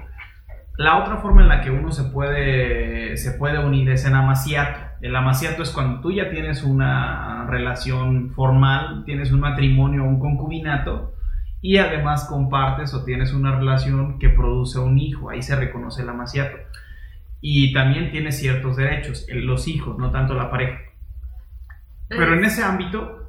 La otra forma en la que uno se puede, se puede unir es en amaciato. El amaciato es cuando tú ya tienes una relación formal, tienes un matrimonio o un concubinato y además compartes o tienes una relación que produce un hijo. Ahí se reconoce el amaciato. Y también tienes ciertos derechos, los hijos, no tanto la pareja. Pero en ese ámbito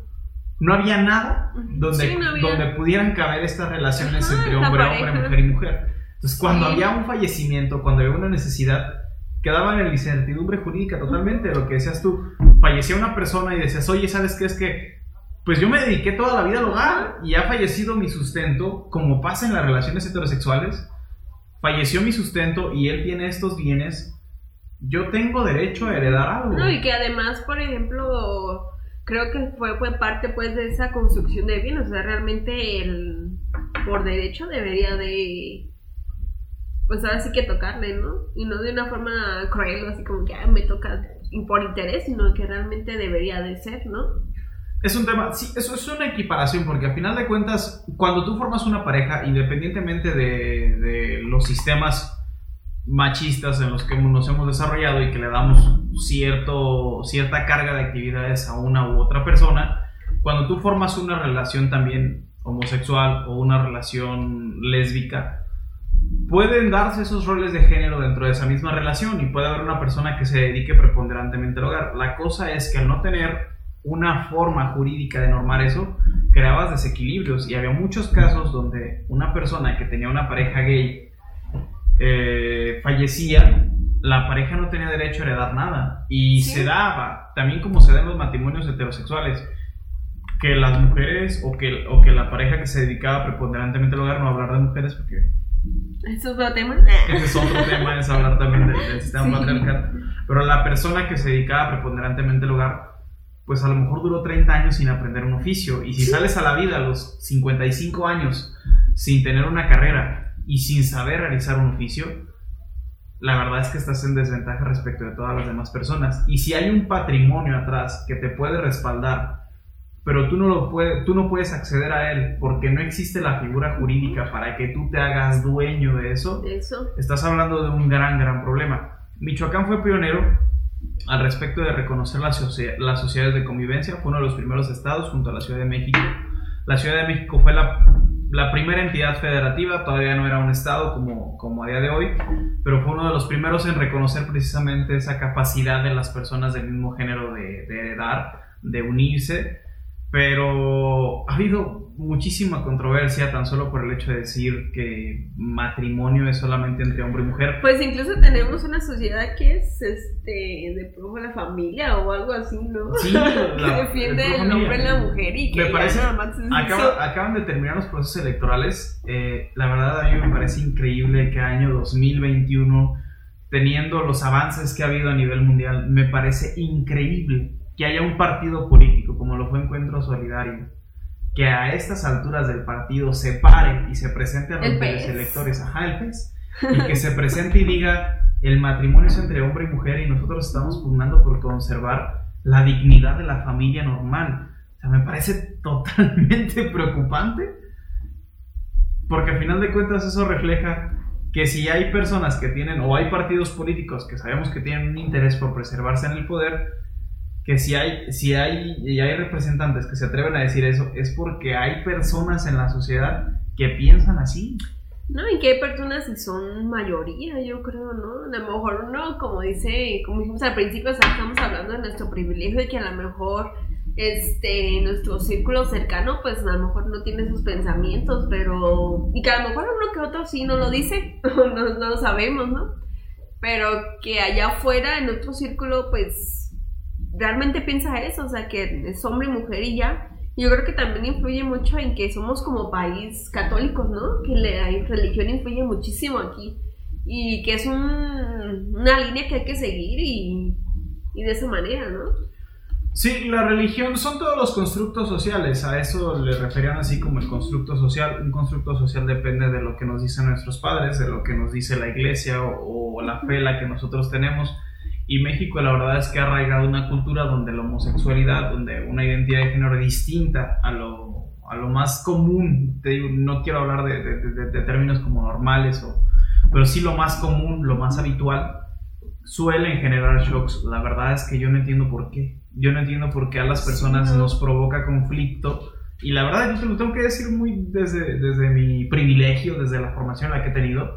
no había nada donde, donde pudieran caber estas relaciones entre hombre, hombre, mujer y mujer. Entonces, cuando había un fallecimiento, cuando había una necesidad, quedaba en la incertidumbre jurídica totalmente. Lo que decías tú, fallecía una persona y decías, oye, ¿sabes qué es que? Pues yo me dediqué toda la vida al hogar y ha fallecido mi sustento, como pasa en las relaciones heterosexuales. Falleció mi sustento y él tiene estos bienes. Yo tengo derecho a heredar algo. No, y que además, por ejemplo, creo que fue, parte pues de esa construcción de bien, o sea, realmente el por derecho debería de pues ahora sí que tocarle, ¿no? Y no de una forma cruel, así como que me toca por interés, sino que realmente debería de ser, ¿no? Es un tema, sí, eso es una equiparación, porque al final de cuentas, cuando tú formas una pareja, independientemente de, de los sistemas machistas en los que nos hemos desarrollado y que le damos cierto, cierta carga de actividades a una u otra persona, cuando tú formas una relación también homosexual o una relación lésbica, pueden darse esos roles de género dentro de esa misma relación y puede haber una persona que se dedique preponderantemente al hogar. La cosa es que al no tener una forma jurídica de normar eso, creabas desequilibrios y había muchos casos donde una persona que tenía una pareja gay eh, fallecía, la pareja no tenía derecho a heredar nada. Y se daba, también como se da en los matrimonios heterosexuales, que las mujeres o que, o que la pareja que se dedicaba preponderantemente al hogar, no hablar de mujeres porque... ¿Es otro tema? Ese es otro tema, es hablar también del, sistema patriarcal. Pero la persona que se dedicaba preponderantemente al hogar, pues a lo mejor duró 30 años sin aprender un oficio. Y si sales a la vida a los 55 años sin tener una carrera, y sin saber realizar un oficio, la verdad es que estás en desventaja respecto de todas las demás personas. Y si hay un patrimonio atrás que te puede respaldar, pero tú no, lo puedes, tú no puedes acceder a él porque no existe la figura jurídica para que tú te hagas dueño de eso, eso. estás hablando de un gran, gran problema. Michoacán fue pionero al respecto de reconocer las, las sociedades de convivencia, fue uno de los primeros estados junto a la Ciudad de México. La Ciudad de México fue la la primera entidad federativa, todavía no era un estado como, como a día de hoy, pero fue uno de los primeros en reconocer precisamente esa capacidad de las personas del mismo género de, de dar, de unirse, pero ha habido muchísima controversia tan solo por el hecho de decir que matrimonio es solamente entre hombre y mujer. Pues incluso tenemos una sociedad que es este de pro la familia o algo así, ¿no? Sí, *laughs* que defiende el hombre y la mujer y que me parece, acaban de terminar los procesos electorales. Eh, la verdad a mí me parece increíble que año 2021 teniendo los avances que ha habido a nivel mundial, me parece increíble que haya un partido político como lo fue Encuentro Solidario que a estas alturas del partido se pare y se presente a los electores, ajá, el PES, y que se presente y diga el matrimonio es entre hombre y mujer y nosotros estamos pugnando por conservar la dignidad de la familia normal. O sea, me parece totalmente *laughs* preocupante, porque al final de cuentas eso refleja que si hay personas que tienen, o hay partidos políticos que sabemos que tienen un interés por preservarse en el poder, que si hay, si hay, y hay representantes que se atreven a decir eso, es porque hay personas en la sociedad que piensan así. No, y que hay personas y son mayoría, yo creo, ¿no? A lo mejor uno, como dice, como dijimos al principio, estamos hablando de nuestro privilegio y que a lo mejor este nuestro círculo cercano, pues a lo mejor no tiene esos pensamientos, pero. Y que a lo mejor uno que otro sí no lo dice, *laughs* no, no lo sabemos, ¿no? Pero que allá afuera, en otro círculo, pues realmente piensa eso, o sea, que es hombre y mujer y ya. Yo creo que también influye mucho en que somos como país católicos, ¿no? Que la religión influye muchísimo aquí. Y que es una línea que hay que seguir y, y de esa manera, ¿no? Sí, la religión son todos los constructos sociales, a eso le referían así como el constructo social. Un constructo social depende de lo que nos dicen nuestros padres, de lo que nos dice la iglesia o, la fe la que nosotros tenemos. Y México la verdad es que ha arraigado una cultura donde la homosexualidad, donde una identidad de género distinta a lo, a lo más común, te digo, no quiero hablar de, de, de términos como normales, o, pero sí lo más común, lo más habitual, suelen generar shocks. La verdad es que yo no entiendo por qué. Yo no entiendo por qué a las personas nos provoca conflicto. Y la verdad, yo te lo tengo que decir muy desde, desde mi privilegio, desde la formación en la que he tenido.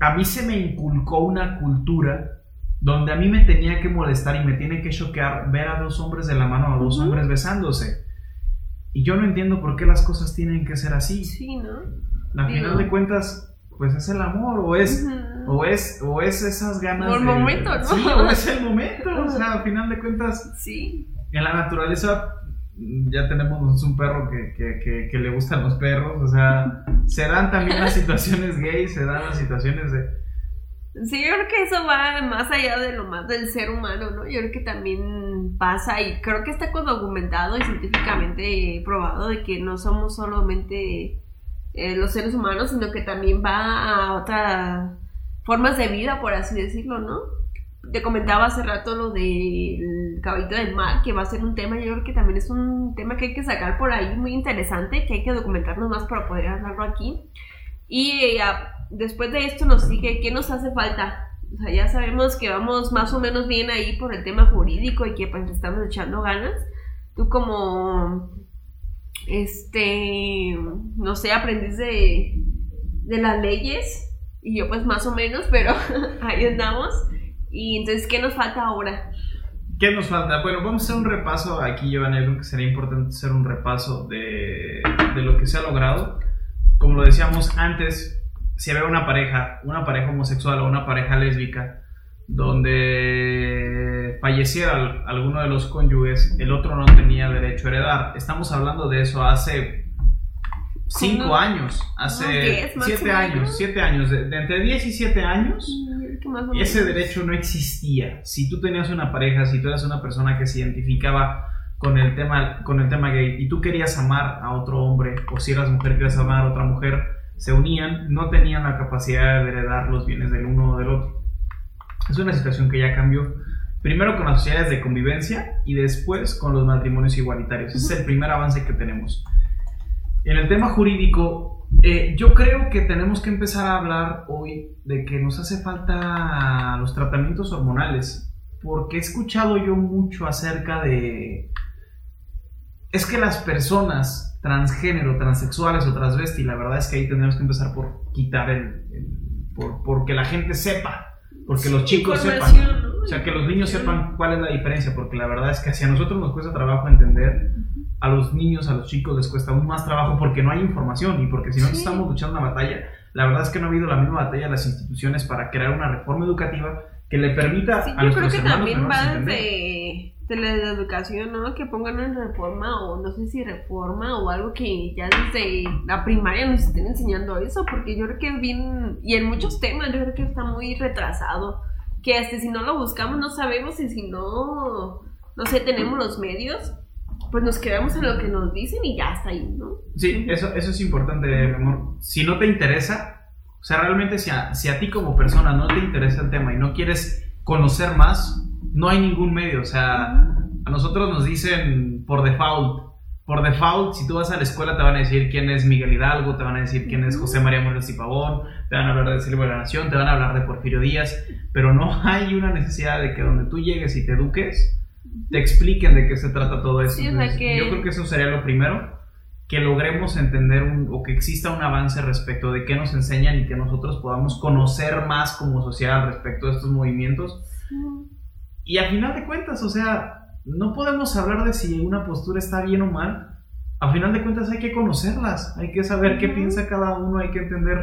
A mí se me inculcó una cultura donde a mí me tenía que molestar y me tiene que choquear ver a dos hombres de la mano, a dos hombres besándose. Y yo no entiendo por qué las cosas tienen que ser así. Sí, ¿no? Al final de cuentas, pues es el amor o es o es o es esas ganas Por momento, ¿no? Sí, o es el momento, o sea, al final de cuentas sí. En la naturaleza ya tenemos un perro que, que, que, le gustan los perros, o sea, se dan también las *laughs* situaciones gays, se dan las situaciones de Sí, yo creo que eso va más allá de lo más del ser humano, ¿no? Yo creo que también pasa y creo que está documentado y científicamente probado de que no somos solamente eh, los seres humanos, sino que también va a otras formas de vida, por así decirlo, ¿no? Te comentaba hace rato lo del caballito del mar, que va a ser un tema, yo creo que también es un tema que hay que sacar por ahí muy interesante, que hay que documentarnos más para poder hablarlo aquí. Y eh, después de esto nos sigue, ¿qué nos hace falta? O sea, ya sabemos que vamos más o menos bien ahí por el tema jurídico y que pues estamos echando ganas. Tú como este, no sé, aprendiz de, de las leyes y yo pues más o menos, pero *laughs* ahí andamos. Y entonces, ¿qué nos falta ahora? ¿Qué nos falta? Bueno, vamos a hacer un repaso aquí, Giovanni, creo que sería importante hacer un repaso de, de lo que se ha logrado. Como lo decíamos antes, si había una pareja, una pareja homosexual o una pareja lésbica, donde falleciera alguno de los cónyuges, el otro no tenía derecho a heredar. Estamos hablando de eso hace cinco años, hace siete años, siete años, de, entre 10 y 7 años, ese derecho no existía. Si tú tenías una pareja, si tú eras una persona que se identificaba con el tema, con el tema gay y tú querías amar a otro hombre, o si eras mujer querías amar a otra mujer, se unían, no tenían la capacidad de heredar los bienes del uno o del otro. Es una situación que ya cambió. Primero con las sociedades de convivencia y después con los matrimonios igualitarios. Ese es el primer avance que tenemos. En el tema jurídico, eh, yo creo que tenemos que empezar a hablar hoy de que nos hace falta los tratamientos hormonales, porque he escuchado yo mucho acerca de... Es que las personas transgénero, transexuales o transvesti, la verdad es que ahí tenemos que empezar por quitar el... por, porque la gente sepa porque los chicos sepan, o sea, que los niños sepan cuál es la diferencia, porque la verdad es que si a nosotros nos cuesta trabajo entender, a los niños, a los chicos les cuesta aún más trabajo porque no hay información y porque si no estamos luchando una batalla, la verdad es que no ha habido la misma batalla de las instituciones para crear una reforma educativa que le permita a yo creo que también va desde de la educación, ¿no? Que pongan en reforma o no sé si reforma o algo que ya desde la primaria nos estén enseñando eso, porque yo creo que bien, y en muchos temas yo creo que está muy retrasado, que hasta si no lo buscamos no sabemos y si no, no sé, tenemos los medios, pues nos quedamos en lo que nos dicen y ya está ahí, ¿no? Sí, eso, eso es importante, amor. Si no te interesa, o sea, realmente si a, si a ti como persona no te interesa el tema y no quieres conocer más, no hay ningún medio. O sea, a nosotros nos dicen por default. Por default, si tú vas a la escuela te van a decir quién es Miguel Hidalgo, te van a decir quién es José María Morelos y Pavón, te van a hablar de Silvia de la Nación, te van a hablar de Porfirio Díaz, pero no *laughs* hay una necesidad de que donde tú llegues y te eduques, te expliquen de qué se trata todo eso. yo creo que eso sería lo primero. que logremos entender un, o que exista un avance respecto de qué nos enseñan y que nosotros podamos conocer más como sociedad respecto de estos movimientos. Y a final de cuentas, o sea, no podemos hablar de si una postura está bien o mal. A final de cuentas hay que conocerlas, hay que saber qué piensa cada uno, hay que entender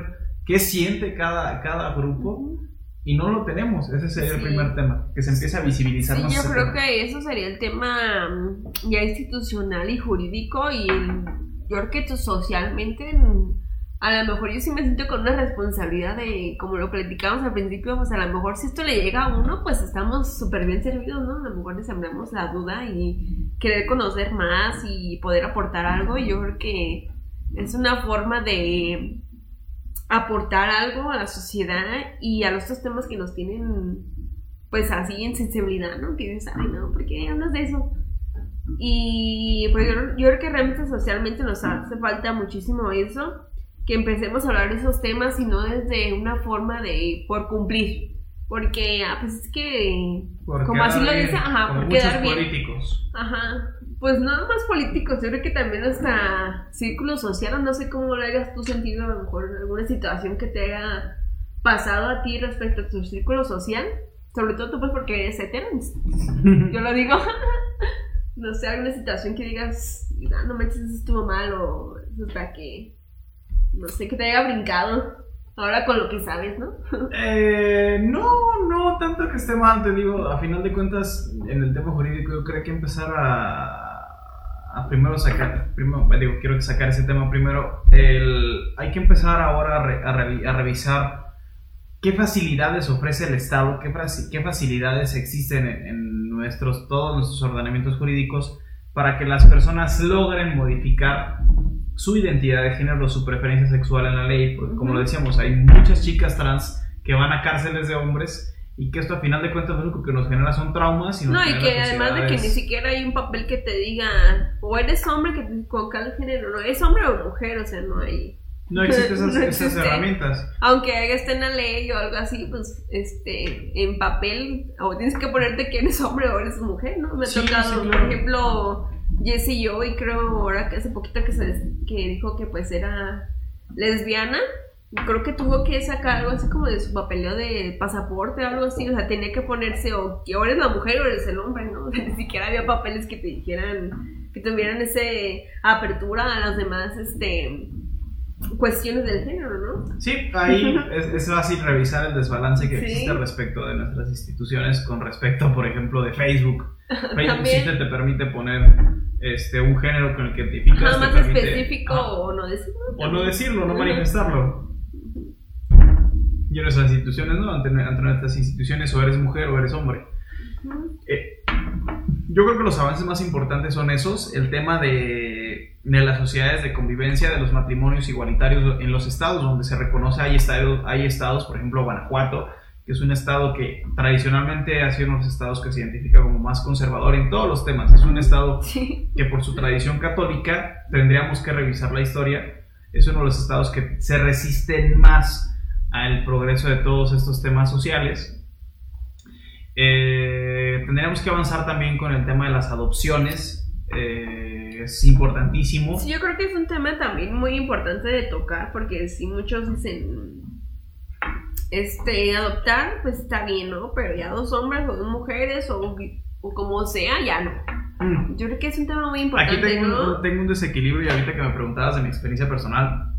qué siente cada, cada grupo. Y no lo tenemos, ese sería el primer tema, que se empiece a visibilizar Sí, más yo ese creo tema. que eso sería el tema mm, ya institucional y jurídico y el- yo creo que socialmente mm, a lo mejor yo sí me siento con una responsabilidad de, como lo platicamos al principio, pues a lo mejor si esto le llega a uno, pues estamos súper bien servidos, ¿no? A lo mejor le sembramos la duda y querer conocer más y poder aportar algo yo creo que es una forma de aportar algo a la sociedad y a los otros temas que nos tienen pues así en sensibilidad, ¿no? Que dices, ay, no, ¿por qué hablas de eso? Y pues yo, yo creo que realmente socialmente nos hace falta muchísimo eso, que empecemos a hablar de esos temas y no desde una forma de por cumplir. Porque, ah, pues es que, Por como así lo bien, dice, ajá, por quedar bien. políticos. Ajá, pues no más políticos, yo creo que también hasta círculo social, o no sé cómo lo hayas tú sentido, a lo mejor alguna situación que te haya pasado a ti respecto a tu círculo social, sobre todo tú pues porque eres hetero, *laughs* yo lo digo, *laughs* no sé, alguna situación que digas, "Ah, no manches, eso estuvo mal, o eso está que, no sé, que te haya brincado, ahora con lo que sabes, ¿no? *laughs* Eh, no, no tanto que esté mal, te digo, a final de cuentas, en el tema jurídico yo creo que empezar a, primero sacar, primero, digo, quiero sacar ese tema primero, el, hay que empezar ahora a, re- a revi- a revisar qué facilidades ofrece el Estado, qué, qué facilidades existen en, en nuestros, todos nuestros ordenamientos jurídicos para que las personas logren modificar su identidad de género, su preferencia sexual en la ley, porque como lo decíamos, hay muchas chicas trans que van a cárceles de hombres y que esto a final de cuentas lo único que nos genera son traumas y nos No, y que además de que ni siquiera hay un papel que te diga, o eres hombre que te con cada género, no, es hombre o mujer, o sea, no hay. no existen *laughs* esas, no esas existe. herramientas. Aunque esté en la ley o algo así, pues, este, en papel, o tienes que ponerte que eres hombre o eres mujer, ¿no? Me ha Sí, tocado, sí, por ejemplo, Jessie yo, y creo ahora que hace poquito que, se, que dijo que pues era lesbiana, creo que tuvo que sacar algo así como de su papeleo de pasaporte o algo así, o sea, tenía que ponerse o que o eres la mujer o eres el hombre, ¿no? *laughs* Ni siquiera había papeles que te dijeran, que tuvieran ese apertura a las demás, este, cuestiones del género, ¿no? Sí, ahí es, es fácil revisar el desbalance que Sí. existe respecto de nuestras instituciones con respecto, por ejemplo, de Facebook. *laughs* Facebook sí te, te permite poner este, un género con el que identificas. Nada más permite- específico Ajá. o no decirlo. O no decirlo, no manifestarlo. Y en nuestras instituciones, ¿no? Ante, ante nuestras instituciones, o eres mujer o eres hombre. Eh, yo creo que los avances más importantes son esos, el tema de, de las sociedades de convivencia, de los matrimonios igualitarios en los estados donde se reconoce, hay estados, hay estados, por ejemplo Guanajuato, que es un estado que tradicionalmente ha sido uno de los estados que se identifica como más conservador en todos los temas, es un estado *laughs* Sí. que por su tradición católica tendríamos que revisar la historia, es uno de los estados que se resisten más al progreso de todos estos temas sociales. Eh, tendríamos que avanzar también con el tema de las adopciones, eh, es importantísimo. Sí, yo creo que es un tema también muy importante de tocar porque si muchos dicen, este, adoptar, pues está bien, ¿no? Pero ya dos hombres o dos mujeres o, o como sea, ya no. Mm. Yo creo que es un tema muy Aquí importante, tengo, ¿no? un, tengo un desequilibrio y ahorita que me preguntabas de mi experiencia personal,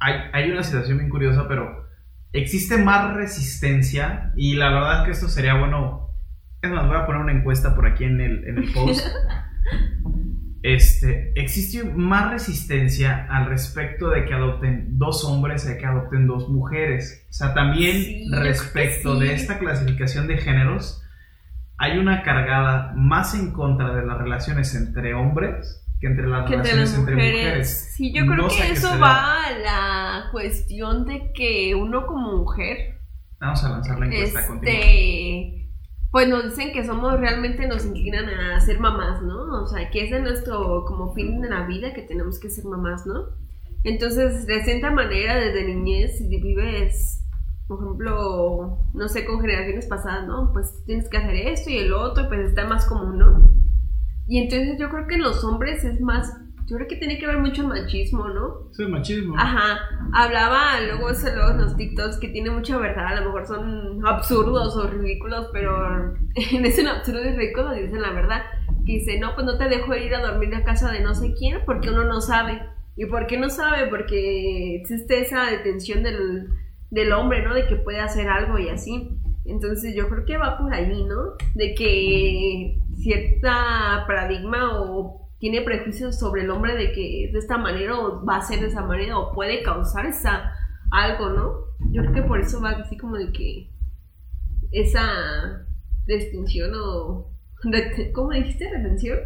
hay, hay una situación bien curiosa, pero existe más resistencia y la verdad es que esto sería bueno. Es más, voy a poner una encuesta por aquí en el, en el *laughs* post. Este, existe más resistencia al respecto de que adopten dos hombres a que adopten dos mujeres. O sea, también Sí, respecto sí. de esta clasificación de géneros, hay una cargada más en contra de las relaciones entre hombres que entre las que relaciones las entre mujeres. Sí, yo creo No que eso va a la cuestión de que uno como mujer Vamos a lanzar la encuesta contigo. Pues nos dicen que somos realmente nos inclinan a ser mamás, ¿no? O sea, que ese es nuestro como fin de la vida que tenemos que ser mamás, ¿no? Entonces, de cierta manera, desde niñez, si vives, por ejemplo, no sé, con generaciones pasadas, ¿no? Pues tienes que hacer esto y el otro, pues está más común, ¿no? Y entonces yo creo que en los hombres es más Yo creo que tiene que ver mucho el machismo, ¿no? Sí, el machismo. Ajá. Hablaba luego eso luego en los TikToks que tiene mucha verdad. A lo mejor son absurdos o ridículos, pero *laughs* en ese absurdo y ridículo dicen la verdad. Que dice, no, pues no te dejo ir a dormir a casa de no sé quién porque uno no sabe. ¿Y por qué no sabe? Porque existe esa detención del, del hombre, ¿no? De que puede hacer algo y así. Entonces yo creo que va por ahí, ¿no? De que cierta paradigma o tiene prejuicios sobre el hombre de que de esta manera o va a ser de esa manera o puede causar esa algo, ¿no? Yo creo que por eso va así como de que esa distinción o ¿cómo dijiste? ¿Retención?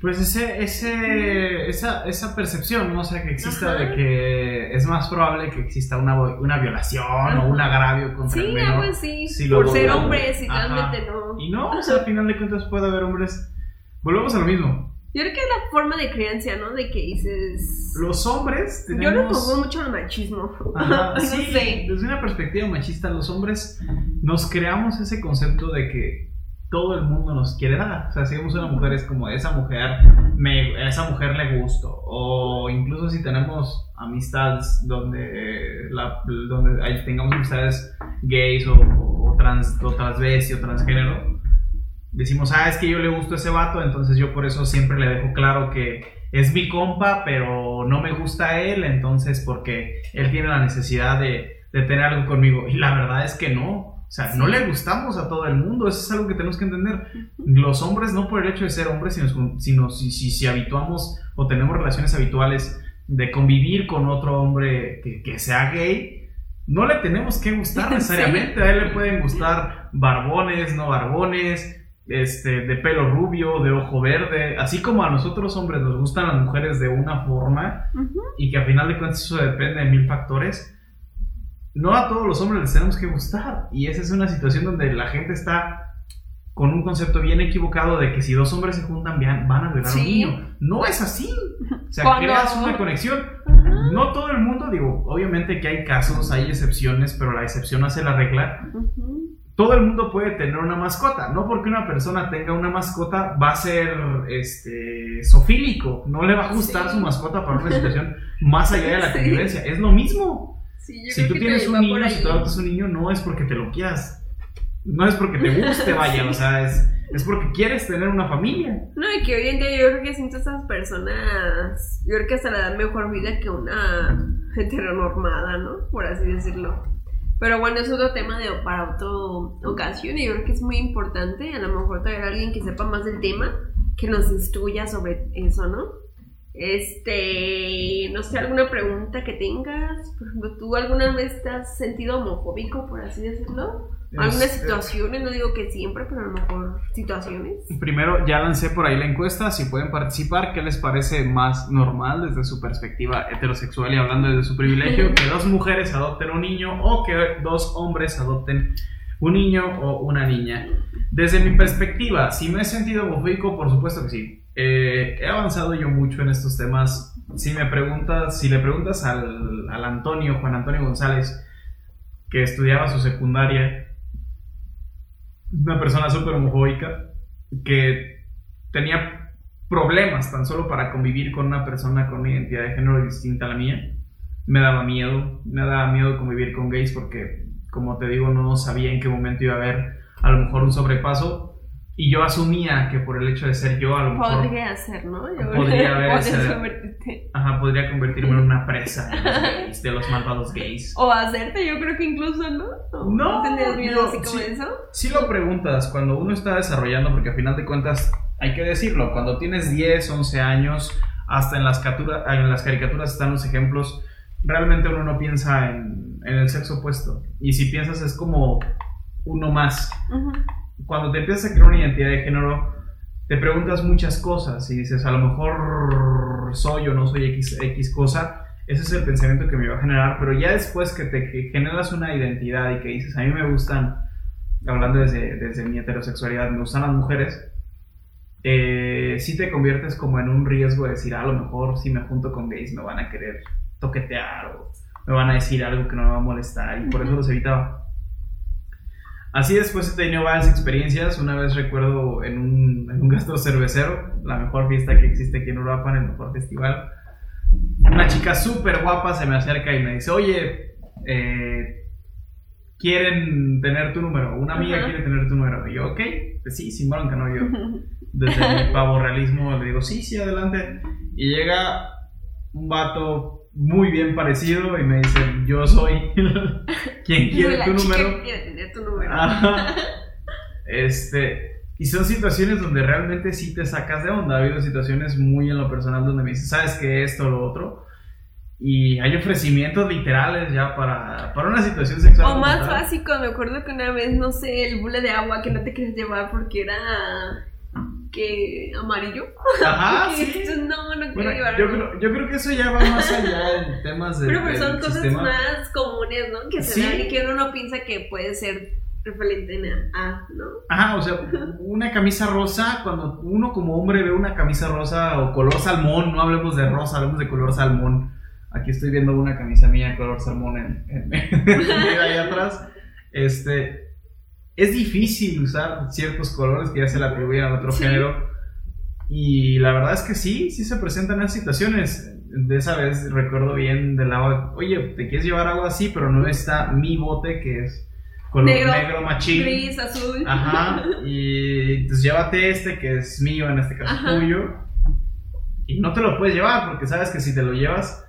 Pues ese, ese, esa, esa percepción, ¿no? O sea, que exista de que es más probable que exista una, una violación o un agravio contra sí, el menor. pues sí, si por ser y Ajá. realmente no. Y no, o sea, al final de cuentas puede haber hombres. Volvemos a lo mismo. Yo creo que es la forma de creencia, ¿no? De que dices... Los hombres Yo tenemos. le pongo mucho al machismo. Ajá, *laughs* no sí, sé. desde una perspectiva machista, los hombres nos creamos ese concepto de que todo el mundo nos quiere dar. O sea, si vemos una mujer es como esa mujer, me, a esa mujer le gusto. O incluso si tenemos amistades donde, la, donde hay- tengamos amistades gays o, o trans, o transvesti o transgénero, decimos, ah, es que yo le gusto a ese vato, entonces yo por eso siempre le dejo claro que es mi compa, pero no me gusta a él, entonces porque él tiene la necesidad de, de tener algo conmigo. Y la verdad es que no. O sea, no le gustamos a todo el mundo, eso es algo que tenemos que entender. Los hombres, no por el hecho de ser hombres, sino, sino si, si, si habituamos o tenemos relaciones habituales de convivir con otro hombre que, que sea gay, no le tenemos que gustar *laughs* Sí. necesariamente. A él le pueden gustar barbones, no barbones, este, de pelo rubio, de ojo verde, así como a nosotros hombres nos gustan las mujeres de una forma Ujú. y que a final de cuentas eso depende de mil factores. No a todos los hombres les tenemos que gustar y esa es una situación donde la gente está con un concepto bien equivocado de que si dos hombres se juntan van a violar a un Sí. niño. No es así. *laughs* O sea, Cuando- creas una conexión. Ajá. No todo el mundo, digo, obviamente que hay casos, hay excepciones, pero la excepción hace la regla Ujú. Todo el mundo puede tener una mascota. No porque una persona tenga una mascota va a ser este sofílico. No le va a gustar Sí. su mascota para una situación más allá de la *laughs* Sí. convivencia. Es lo mismo. Sí, Si tú tienes un niño, si tú adoptas un niño, no es porque te lo quieras. No es porque te guste, *laughs* vaya. O sea, es, es porque quieres tener una familia. No, y que hoy en día yo creo que siento a estas personas, yo creo que hasta le dan mejor vida que una heteronormada, ¿no? Por así decirlo. Pero bueno, es otro tema de, para otra ocasión y yo creo que es muy importante a lo mejor traer a alguien que sepa más del tema, que nos instruya sobre eso, ¿no? Este, no sé, alguna pregunta que tengas. Por ejemplo, ¿tú alguna vez te has sentido homofóbico, por así decirlo? Algunas Este, situaciones, no digo que siempre, pero a lo mejor situaciones. Primero, ya lancé por ahí la encuesta, si pueden participar, ¿qué les parece más normal desde su perspectiva heterosexual y hablando desde su privilegio? *laughs* Que dos mujeres adopten un niño o que dos hombres adopten un niño o una niña. Desde mi perspectiva, si me he sentido homofóbico, por supuesto que sí. Eh, he avanzado yo mucho en estos temas. Si me preguntas, si le preguntas al, al Antonio, Juan Antonio González, que estudiaba su secundaria, una persona súper homofóbica, que tenía problemas tan solo para convivir con una persona con una identidad de género distinta a la mía. Me daba miedo, me daba miedo convivir con gays porque, como te digo, no sabía en qué momento iba a haber a lo mejor un sobrepaso y yo asumía que por el hecho de ser yo a lo mejor Podría ser, ¿no? Yo Podría haber convertirte. ajá, podría convertirme en una presa de los, *laughs* gays, de los malvados gays. O hacerte, yo creo que incluso, ¿no? ¿O No, ¿Tendrías miedo yo- así como sí. eso? Si lo preguntas cuando uno está desarrollando, porque a final de cuentas hay que decirlo, cuando tienes 10, 11 años, hasta en las, catura- en las caricaturas están los ejemplos, realmente uno no piensa en, en el sexo opuesto. Y si piensas es como uno más. Ujú. Cuando te empiezas a crear una identidad de género, te preguntas muchas cosas y dices, a lo mejor soy o no soy X, X cosa. Ese es el pensamiento que me va a generar, pero ya después que te que generas una identidad y que dices, a mí me gustan, hablando desde, desde mi heterosexualidad, me gustan las mujeres, eh, sí te conviertes como en un riesgo de decir, "Ah, a lo mejor si me junto con gays me van a querer toquetear o me van a decir algo que no me va a molestar y por eso los evitaba. Así después he tenido varias experiencias. Una vez recuerdo en un, en un gastro cervecero, la mejor fiesta que existe aquí en Europa, en el mejor festival. Una chica súper guapa se me acerca y me dice, oye, eh, quieren tener tu número, una amiga quiere tener tu número. Y yo, ok, pues sí, sin bronca, no yo. *laughs* Desde mi pavo realismo le digo, sí, sí, adelante. Y llega un vato muy bien parecido y me dice, yo soy *laughs* quien quiere la tu número. que quiere tener tu número. Ajá. *laughs* Este, y son situaciones donde realmente sí te sacas de onda. Ha habido situaciones muy en lo personal donde me dices, ¿sabes qué? Esto, lo otro. Y hay ofrecimientos literales ya para, para una situación sexual. O más tal. básico, me acuerdo que una vez, no sé, el bule de agua que no te querías llevar porque era que amarillo. Ajá, *laughs* sí. no, no quiero Bueno, llevarlo. yo creo, yo creo que eso ya va más allá en temas de. Pero, pero son cosas sistema. más comunes, ¿no? Que se Sí. dan y que uno no piensa que puede ser referente a, ¿no? Ajá, o sea, una camisa rosa, cuando uno como hombre ve una camisa rosa o color salmón, no hablemos de rosa, hablemos de color salmón. Aquí estoy viendo una camisa mía color salmón en, en, *laughs* en- ahí atrás. Este, es difícil usar ciertos colores que ya se le atribuyen al otro Sí. género. Y la verdad es que sí, sí se presentan esas situaciones. De esa vez recuerdo bien del agua, oye, te quieres llevar agua así, pero no está mi bote que es color Negro, negro, machín. Gris, azul. Ajá, *laughs* y pues llévate este que es mío, en este caso Ajá. tuyo. Y no te lo puedes llevar porque sabes que si te lo llevas,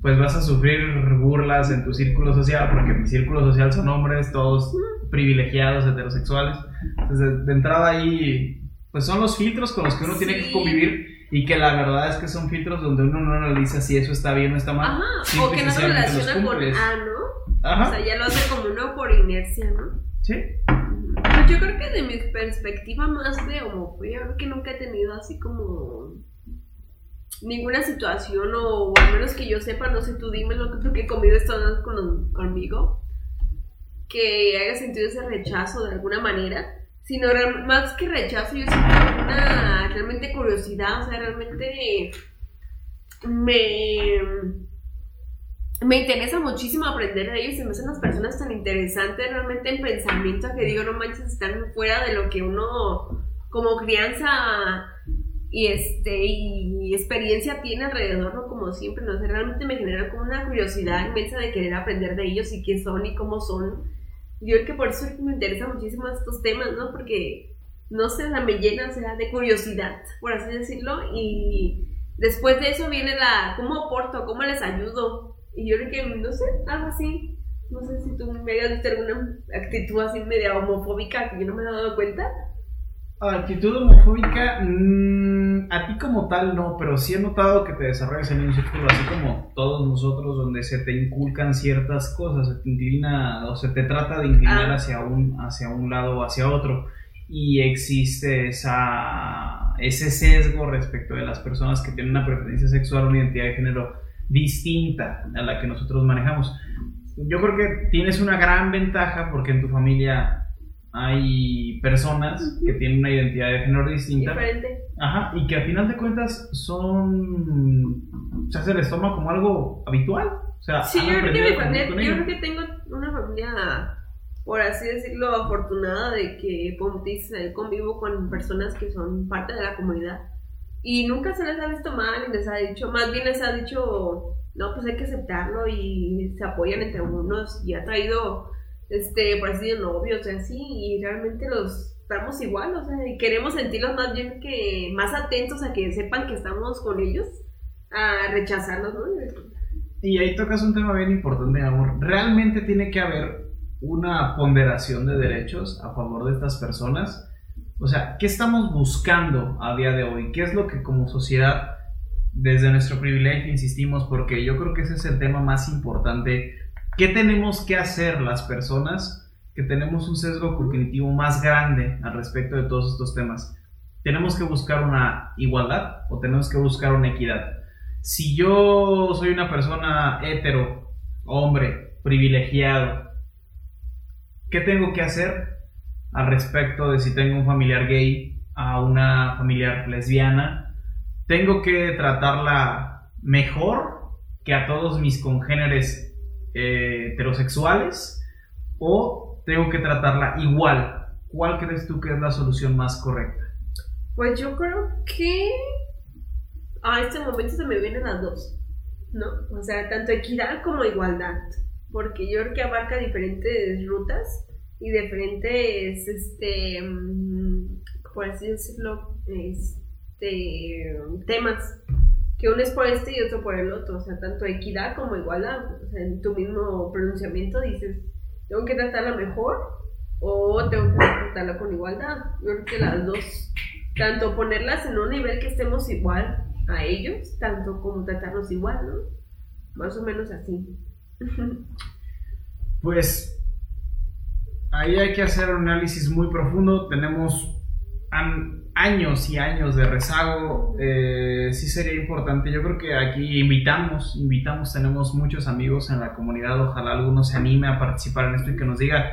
pues vas a sufrir burlas en tu círculo social, porque mi círculo social son hombres, todos privilegiados, heterosexuales. Entonces, de, entrada ahí, pues son los filtros con los que uno tiene que convivir y que la verdad es que son filtros donde uno no analiza si eso está bien o está mal. Ajá, o que no se relaciona con. A, ¿no? O Ajá, sea, ya lo hace como uno por inercia, ¿no? sí. Pues yo creo que de mi perspectiva más de homofobia, creo que nunca he tenido así como ninguna situación o, al menos que yo sepa, no sé, tú dime lo que tú que comido estás con, conmigo, que haya sentido ese rechazo de alguna manera, sino más que rechazo, yo siento una realmente curiosidad, o sea, realmente me me interesa muchísimo aprender de ellos, se me hacen las personas tan interesantes realmente en pensamiento que digo, no manches, están fuera de lo que uno como crianza y este y experiencia tiene alrededor, ¿no? Como siempre, no sé, realmente me genera como una curiosidad inmensa de querer aprender de ellos y qué son y cómo son. Yo creo que por eso me interesan muchísimo estos temas, ¿no? Porque, no sé, me llena, sea, de curiosidad, por así decirlo, y después de eso viene la, ¿cómo aporto? ¿Cómo les ayudo? Y yo creo que, no sé, algo así. No sé si tú me hayas visto alguna actitud así media homofóbica que yo no me he dado cuenta. Actitud homofóbica, mm, a ti como tal no, pero sí he notado que te desarrollas en un círculo así como todos nosotros, donde se te inculcan ciertas cosas, se te inclina o se te trata de inclinar Ah. hacia, un, hacia un lado o hacia otro. Y existe esa, ese sesgo respecto de las personas que tienen una preferencia sexual o una identidad de género distinta a la que nosotros manejamos. Yo creo que tienes una gran ventaja porque en tu familia hay personas que tienen una identidad de género distinta Diferente. Ajá, y que al final de cuentas son. O sea, se les toma como algo habitual. O sea, Sí, yo creo, que mi a familia, yo creo que tengo una familia, por así decirlo, afortunada de que, dices, convivo con personas que son parte de la comunidad. Y nunca se les ha visto mal y les ha dicho, más bien les ha dicho, no, pues hay que aceptarlo y se apoyan entre unos y ha traído, este, por así decirlo, novios y así, y realmente los estamos igual, o sea, queremos sentirlos más bien que más atentos a que sepan que estamos con ellos, a rechazarlos, ¿no? Y ahí tocas un tema bien importante, amor. Realmente tiene que haber una ponderación de derechos a favor de estas personas. O sea, ¿qué estamos buscando a día de hoy? ¿Qué es lo que como sociedad, desde nuestro privilegio, insistimos? Porque yo creo que ese es el tema más importante. ¿Qué tenemos que hacer las personas que tenemos un sesgo cognitivo más grande al respecto de todos estos temas? ¿Tenemos que buscar una igualdad o tenemos que buscar una equidad? Si yo soy una persona hetero, hombre, privilegiado, ¿qué tengo que hacer al respecto de si tengo un familiar gay a una familiar lesbiana? ¿Tengo que tratarla mejor que a todos mis congéneres eh, heterosexuales? ¿O tengo que tratarla igual? ¿Cuál crees tú que es la solución más correcta? Pues yo creo que a este momento se me vienen las dos, ¿no? O sea, tanto equidad como igualdad, porque yo creo que abarca diferentes rutas y diferentes, este, mm, por así decirlo, este, temas, que uno es por este y otro por el otro, o sea, tanto equidad como igualdad, o sea, en tu mismo pronunciamiento dices, tengo que tratarla mejor o tengo que tratarla con igualdad, yo creo que las dos tanto ponerlas en un nivel que estemos igual a ellos, tanto como tratarlos igual, ¿no? Más o menos así. *laughs* Pues ahí hay que hacer un análisis muy profundo. Tenemos años y años de rezago. Eh, sí sería importante. Yo creo que aquí invitamos, invitamos, tenemos muchos amigos en la comunidad. Ojalá alguno se anime a participar en esto y que nos diga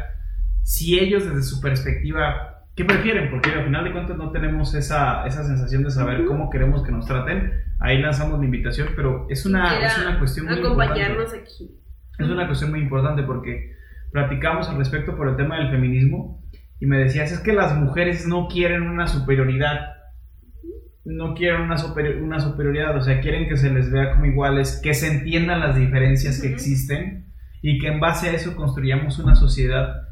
si ellos desde su perspectiva ¿Qué prefieren? Porque al final de cuentas no tenemos esa, esa sensación de saber cómo queremos que nos traten. Ahí lanzamos la invitación, pero es una, es una cuestión muy acompañarnos aquí. Es una cuestión muy importante porque platicamos al respecto por el tema del feminismo y me decías, es que las mujeres no quieren una superioridad. No quieren una, una superioridad, o sea, quieren que se les vea como iguales, que se entiendan las diferencias que existen y que en base a eso construyamos una sociedad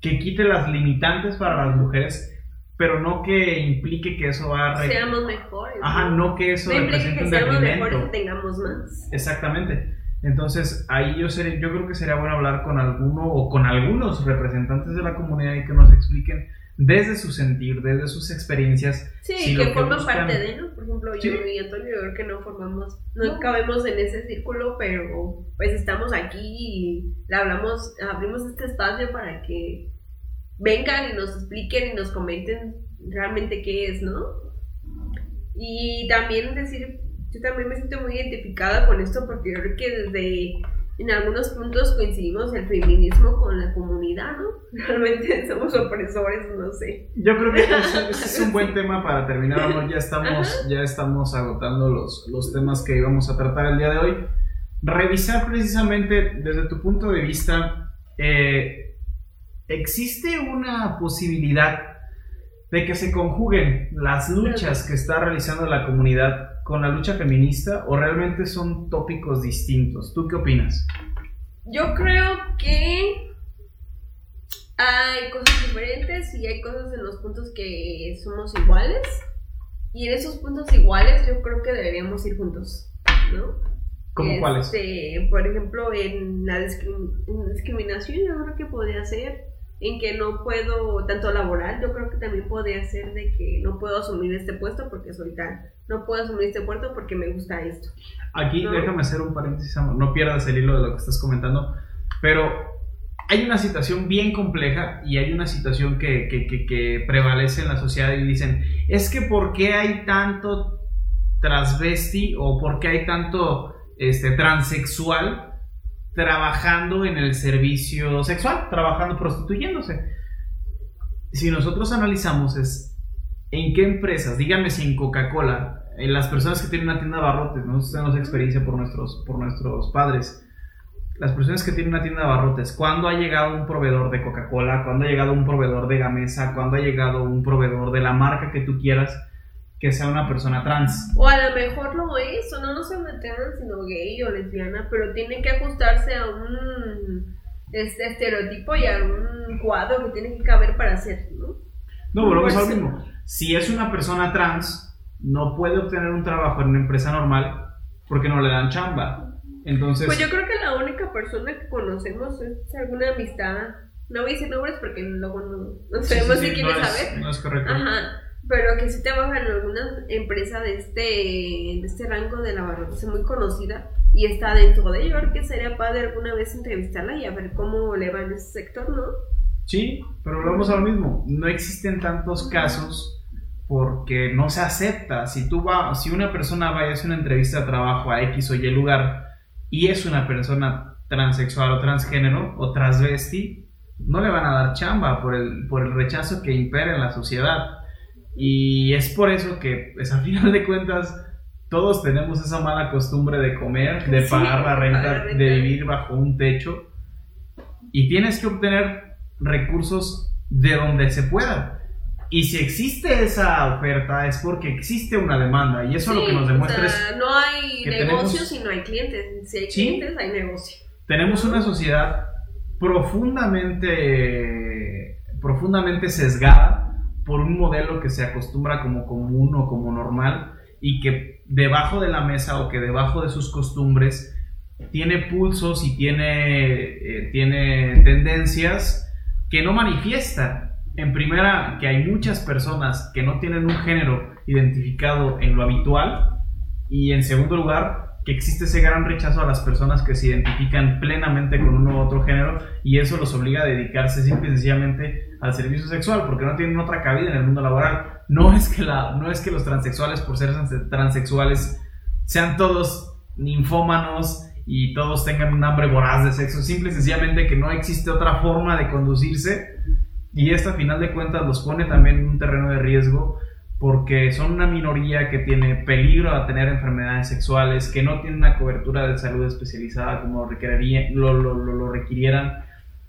que quite las limitantes para las mujeres, pero no que implique que eso va a... Seamos mejores. Ajá, no, que eso no represente que seamos mejores y tengamos más. Exactamente. Entonces, ahí yo, seré, yo creo que sería bueno hablar con alguno o con algunos representantes de la comunidad y que nos expliquen desde su sentir, desde sus experiencias. Sí, que, forman parte de, ¿no? Por ejemplo, yo y Antonio, yo creo que no formamos, no, cabemos en ese círculo, pero pues estamos aquí y le hablamos, abrimos este espacio para que vengan y nos expliquen y nos comenten realmente qué es, ¿no? Y también decir, yo también me siento muy identificada con esto porque yo creo que desde en algunos puntos coincidimos el feminismo con la comunidad, ¿no? *laughs* Realmente somos opresores, no sé. Yo creo que ese, es un buen *laughs* tema para terminar, ¿no? Ya estamos, ya estamos agotando los, los temas que íbamos a tratar el día de hoy. Revisar precisamente desde tu punto de vista, eh, ¿existe una posibilidad de que se conjuguen las luchas que está realizando la comunidad con la lucha feminista o realmente son tópicos distintos? ¿Tú qué opinas? Yo creo que hay cosas diferentes y hay cosas en los puntos que somos iguales. Y en esos puntos iguales yo creo que deberíamos ir juntos, ¿no? ¿Cómo cuáles? Este, por ejemplo, en la discriminación yo creo que podría ser en que no puedo, tanto laboral, yo creo que también podría ser de que no puedo asumir este puesto porque soy tal, no puedo asumir este puesto porque me gusta esto. Aquí déjame hacer un paréntesis, no pierdas el hilo de lo que estás comentando, pero hay una situación bien compleja y hay una situación que, que, que, prevalece en la sociedad y dicen, es que ¿por qué hay tanto transvesti o por qué hay tanto este, transexual trabajando en el servicio sexual, trabajando prostituyéndose. Si nosotros analizamos es en qué empresas, díganme si en Coca-Cola, en las personas que tienen una tienda de barrotes, nosotros tenemos experiencia por nuestros, por nuestros padres, las personas que tienen una tienda de barrotes, ¿cuándo ha llegado un proveedor de Coca-Cola? ¿Cuándo ha llegado un proveedor de Gamesa? ¿Cuándo ha llegado un proveedor de la marca que tú quieras? Que sea una persona trans. O a lo mejor lo es, o no, no se trans, sino gay o lesbiana, pero tiene que ajustarse a un este, estereotipo y a un cuadro que tiene que caber para ser, ¿no? No, volvemos al mismo. Si es una persona trans, no puede obtener un trabajo en una empresa normal porque no le dan chamba. Entonces... Pues yo creo que la única persona que conocemos es alguna amistad. No voy a decir nombres porque luego no, no sabemos si quiere saber. No es correcto. Ajá pero que si trabaja en alguna empresa de este, de este rango de la es muy conocida y está dentro de ello, que sería padre alguna vez entrevistarla y a ver cómo le va en ese sector, ¿no? Sí, pero vamos a lo mismo, no existen tantos casos porque no se acepta. Si tú va, si una persona va a hacer una entrevista de trabajo a X o Y lugar y es una persona transexual o transgénero o transvesti, no le van a dar chamba por el, por el rechazo que impera en la sociedad. Y es por eso que, pues a final de cuentas, todos tenemos esa mala costumbre de comer, de pagar la renta, de vivir bajo un techo. Y tienes que obtener recursos de donde se pueda. Y si existe esa oferta es porque existe una demanda y eso lo que nos demuestra o sea, no hay negocio si no hay clientes. Si hay clientes, hay negocio. Tenemos una sociedad profundamente, profundamente sesgada por un modelo que se acostumbra como común o como normal y que debajo de la mesa o que debajo de sus costumbres tiene pulsos y tiene, eh, tiene tendencias que no manifiesta. En primera, que hay muchas personas que no tienen un género identificado en lo habitual. Y en segundo lugar, existe ese gran rechazo a las personas que se identifican plenamente con uno u otro género y eso los obliga a dedicarse simple y sencillamente al servicio sexual porque no tienen otra cabida en el mundo laboral. No es que, la, no es que los transexuales, por ser transexuales, sean todos ninfómanos y todos tengan un hambre voraz de sexo, simple y sencillamente que no existe otra forma de conducirse y esto a final de cuentas los pone también en un terreno de riesgo porque son una minoría que tiene peligro a tener enfermedades sexuales, que no tiene una cobertura de salud especializada como lo, lo, lo, requirieran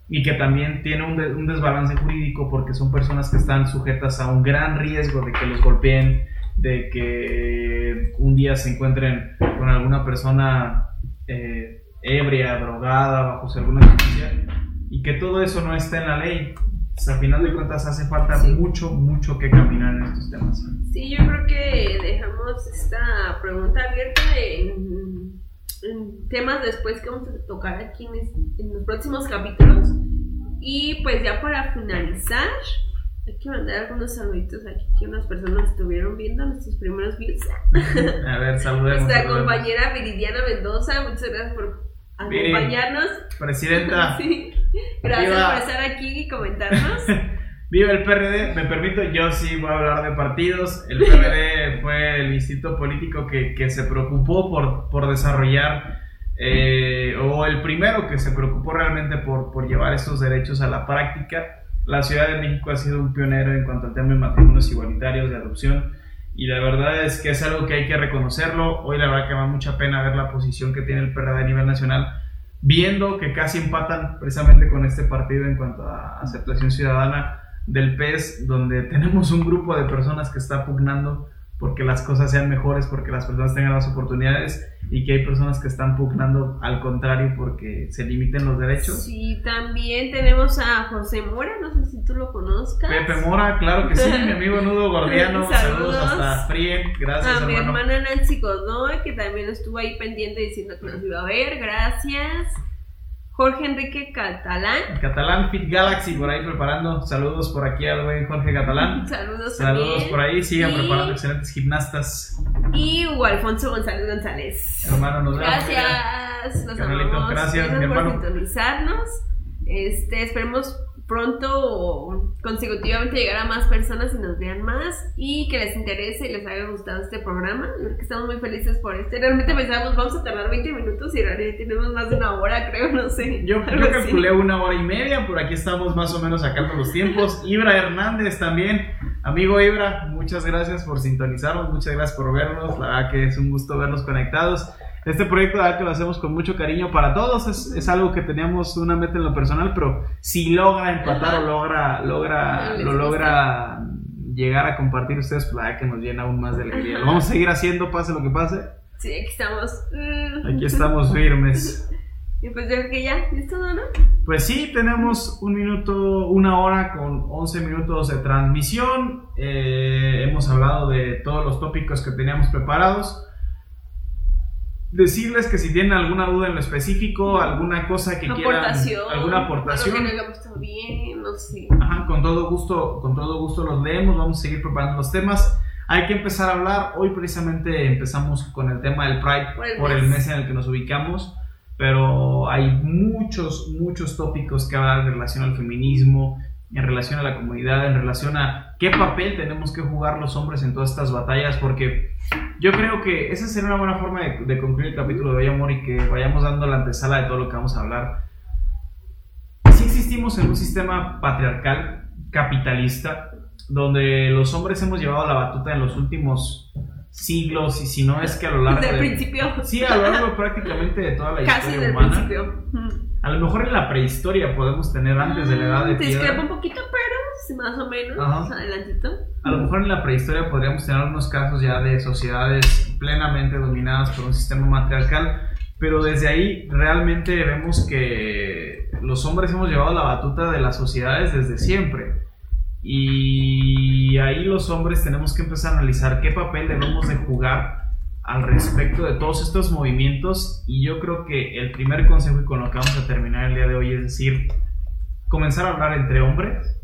y que también tiene un, un, desbalance jurídico porque son personas que están sujetas a un gran riesgo de que los golpeen, de que un día se encuentren con alguna persona eh, ebria, drogada, bajo alguna sustancia y que todo eso no está en la ley a final de cuentas hace falta mucho, mucho que caminar en estos temas. Sí, yo creo que dejamos esta pregunta abierta en, temas después que vamos a tocar aquí en, los próximos capítulos. Y pues ya para finalizar, hay que mandar algunos saluditos aquí que unas personas estuvieron viendo nuestros primeros views. a ver, saludemos. Nuestra compañera Viridiana Mendoza, muchas gracias por acompañarnos. Presidenta. *laughs* sí. Gracias por estar aquí y comentarnos. *laughs* Viva el PRD, me permito, yo sí voy a hablar de partidos. El PRD *laughs* fue el instituto político que, que se preocupó por, por desarrollar, eh, o el primero que se preocupó realmente por, por llevar estos derechos a la práctica. La Ciudad de México ha sido un pionero en cuanto al tema de matrimonios igualitarios, de adopción, y la verdad es que es algo que hay que reconocerlo. Hoy la verdad que me da mucha pena ver la posición que tiene el PRD a nivel nacional viendo que casi empatan precisamente con este partido en cuanto a aceptación ciudadana del PES, donde tenemos un grupo de personas que está pugnando porque las cosas sean mejores, porque las personas tengan las oportunidades y que hay personas que están pugnando al contrario porque se limiten los derechos. Sí, también tenemos a José Mora, no sé si tú lo conozcas. Pepe Mora, claro que sí, *laughs* mi amigo Nudo Gordiano, saludos. hasta Frien, gracias. A mi hermana Nancy Godoy, que también estuvo ahí pendiente diciendo que nos iba a ver, gracias. Jorge Enrique Catalán. Catalán Fit Galaxy por ahí preparando. Saludos por aquí al buen Jorge Catalán. *laughs* Saludos Saludos por ahí, sigan preparando excelentes gimnastas. Y Hugo Alfonso González González. Hermano, nos vemos. Gracias. Los amamos. Gracias, gracias mi hermano. por sintonizarnos. Este, esperemos pronto consecutivamente llegar a más personas y nos vean más y que les interese y les haya gustado este programa. Estamos muy felices por este. Realmente pensábamos, vamos a tardar 20 minutos y realmente tenemos más de una hora, creo, no sé. Yo, *laughs* yo calculé una hora y media, por aquí estamos más o menos sacando los tiempos. *laughs* Ibra Hernández también. Amigo Ibra, muchas gracias por sintonizarnos, muchas gracias por vernos. La verdad que es un gusto vernos conectados. Este proyecto de que lo hacemos con mucho cariño para todos. Es, es, algo que teníamos una meta en lo personal, pero si logra empatar o logra, logra, lo logra llegar a compartir ustedes, pues la que nos llena aún más de alegría. Lo vamos a seguir haciendo, pase lo que pase. Sí, aquí estamos. Aquí estamos firmes. *laughs* Y pues yo creo que ya, ¿es todo, no? Pues sí, tenemos un minuto, una hora con 11 minutos de transmisión. Eh, hemos hablado de todos los tópicos que teníamos preparados decirles que si tienen alguna duda en lo específico, alguna cosa que quieran, alguna aportación, algo que no bien, no sé. Ajá, con todo gusto, con todo gusto los leemos, vamos a seguir preparando los temas. Hay que empezar a hablar. Hoy precisamente empezamos con el tema del Pride por el, mes. en el que nos ubicamos, pero hay muchos, muchos tópicos que hablar en relación al feminismo, en relación a la comunidad, en relación a qué papel tenemos que jugar los hombres en todas estas batallas, porque yo creo que esa sería una buena forma de, concluir el capítulo de Bello Amor y que vayamos dando la antesala de todo lo que vamos a hablar. Si existimos en un sistema patriarcal, capitalista, donde los hombres hemos llevado la batuta en los últimos siglos y si no es que a lo largo del principio sí a lo largo prácticamente de toda la *laughs* Casi historia humana principio. a lo mejor en la prehistoria podemos tener antes de la edad de piedra discrepo un poquito pero más o menos, Ajá. más adelantito. A lo mejor en la prehistoria podríamos tener unos casos ya de sociedades plenamente dominadas por un sistema matriarcal, pero desde ahí realmente vemos que los hombres hemos llevado la batuta de las sociedades desde siempre. Y ahí los hombres tenemos que empezar a analizar qué papel debemos de jugar al respecto de todos estos movimientos y yo creo que el primer consejo y con lo que vamos a terminar el día de hoy es decir, comenzar a hablar entre hombres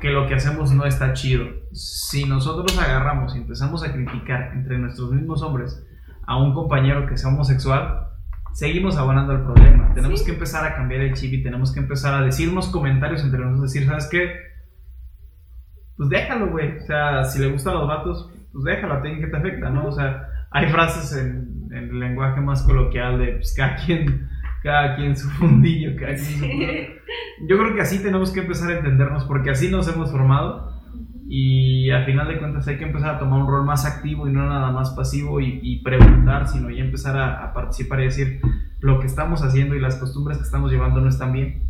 que lo que hacemos no está chido. Si nosotros agarramos y empezamos a criticar entre nuestros mismos hombres a un compañero que sea homosexual, seguimos abonando el problema. Tenemos Sí. que empezar a cambiar el chip y tenemos que empezar a decirnos comentarios entre nosotros, decir, ¿sabes qué? Pues déjalo, güey. O sea, si le gustan los vatos, pues déjalo, a ti que te afecta, ¿no? O sea, hay frases en, en el lenguaje más coloquial de pues, cada quien, cada quien su *laughs* fundillo, cada quien su yo creo que así tenemos que empezar a entendernos porque así nos hemos formado. Y al final de cuentas hay que empezar a tomar un rol más activo y no nada más pasivo y, y preguntar, sino ya empezar a, a participar y decir lo que estamos haciendo y las costumbres que estamos llevando no están bien.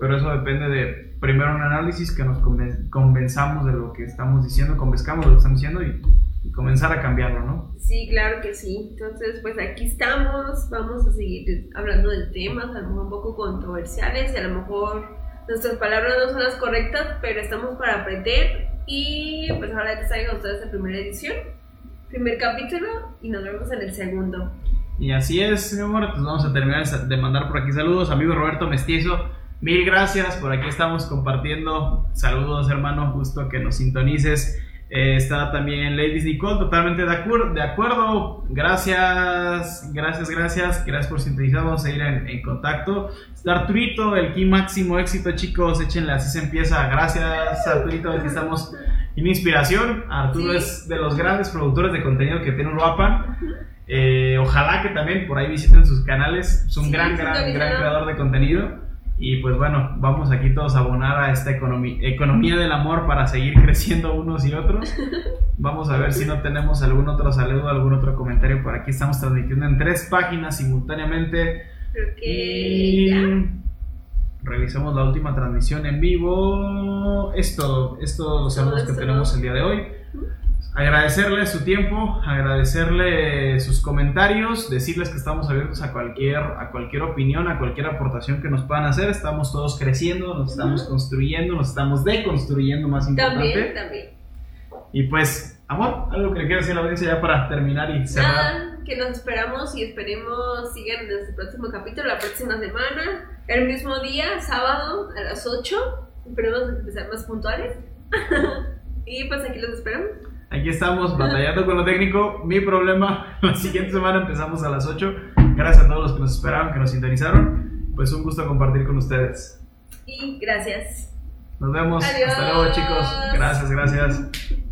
Pero eso depende de primero un análisis que nos conven- convenzamos de lo que estamos diciendo, convenzcamos de lo que estamos diciendo y, y comenzar a cambiarlo, ¿no? Sí, claro que sí. Entonces, pues aquí estamos. Vamos a seguir hablando de temas, a lo mejor un poco controversiales y a lo mejor nuestras palabras no son las correctas, pero estamos para aprender. Y pues ahora les traigo a ustedes la primera edición, primer capítulo y nos vemos en el segundo. Y así es, mi amor, pues vamos a terminar de mandar por aquí saludos, amigo Roberto Mestizo. Mil gracias, por aquí estamos compartiendo. Saludos, hermano, justo que nos sintonices. Eh, está también Ladies Nicole, totalmente de, acuer- de acuerdo. Gracias, gracias, gracias. Gracias por sintonizar. Vamos a ir en, en contacto. Está Arturito, el Key Máximo Éxito, chicos. Échenle, así se empieza. Gracias, Arturito. Aquí estamos en inspiración. Arturo Sí. es de los grandes productores de contenido que tiene Uruapan. Eh, ojalá que también por ahí visiten sus canales. Es un Sí, gran, gran, gran creador de contenido. Y pues bueno, vamos aquí todos a abonar a esta economi- economía del amor para seguir *laughs* creciendo unos y otros. Vamos a ver si no tenemos algún otro saludo, algún otro comentario por aquí. Estamos transmitiendo en tres páginas simultáneamente. Creo que Y ya. realizamos la última transmisión en vivo. Es todo, es todos los saludos que tenemos el día de hoy. Agradecerle su tiempo, agradecerle sus comentarios, decirles que estamos abiertos a cualquier, a cualquier opinión, a cualquier aportación que nos puedan hacer. Estamos todos creciendo, nos estamos construyendo, nos estamos deconstruyendo, más importante. También, también. Y pues, amor, algo que le quiero decir a la audiencia ya para terminar y cerrar. Nada, que nos esperamos y esperemos sigan en nuestro próximo capítulo la próxima semana, el mismo día, sábado a las 8. Esperemos empezar más puntuales. *laughs* y pues aquí los esperamos. Aquí estamos batallando con lo técnico. Mi problema, *laughs* la siguiente semana empezamos a las 8. Gracias a todos los que nos esperaron, que nos sintonizaron. Pues un gusto compartir con ustedes. Y gracias. Nos vemos. Adiós. Hasta luego, chicos. Gracias, gracias.